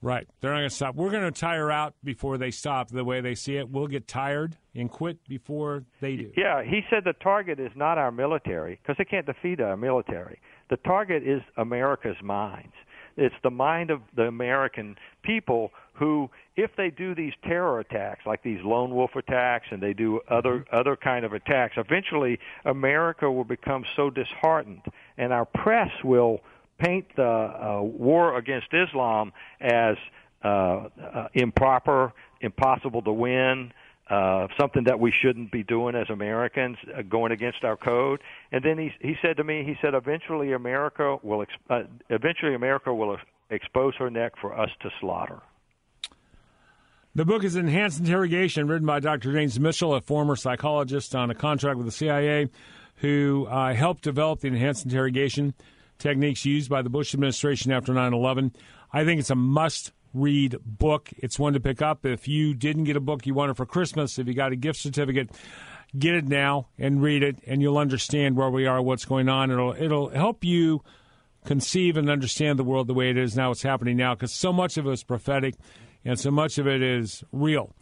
Right. They're not going to stop. We're going to tire out before they stop the way they see it. We'll get tired and quit before they do. Yeah, he said the target is not our military because they can't defeat our military. The target is America's minds. It's the mind of the American people who, if they do these terror attacks, like these lone wolf attacks, and they do other mm-hmm. other kind of attacks, eventually America will become so disheartened, and our press will paint the uh, war against Islam as uh, uh, improper, impossible to win, uh, something that we shouldn't be doing as Americans, uh, going against our code. And then he he said to me, he said, eventually America will uh, eventually America will ex- expose her neck for us to slaughter. The book is Enhanced Interrogation, written by Dr. James Mitchell, a former psychologist on a contract with the CIA, who uh, helped develop the enhanced interrogation techniques used by the Bush administration after 9 11. I think it's a must read book. It's one to pick up. If you didn't get a book you wanted for Christmas, if you got a gift certificate, get it now and read it, and you'll understand where we are, what's going on. It'll, it'll help you conceive and understand the world the way it is now, what's happening now, because so much of it is prophetic and so much of it is real.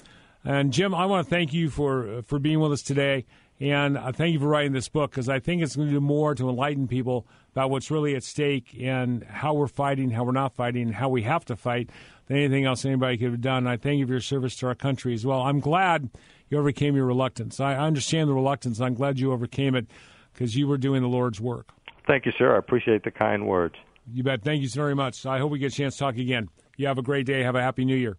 And Jim, I want to thank you for for being with us today And uh, thank you for writing this book because I think it's going to do more to enlighten people about what's really at stake and how we're fighting, how we're not fighting, how we have to fight than anything else anybody could have done. I thank you for your service to our country as well. I'm glad you overcame your reluctance. I understand the reluctance. I'm glad you overcame it because you were doing the Lord's work. Thank you, sir. I appreciate the kind words. You bet. Thank you very much. I hope we get a chance to talk again. You have a great day. Have a happy new year.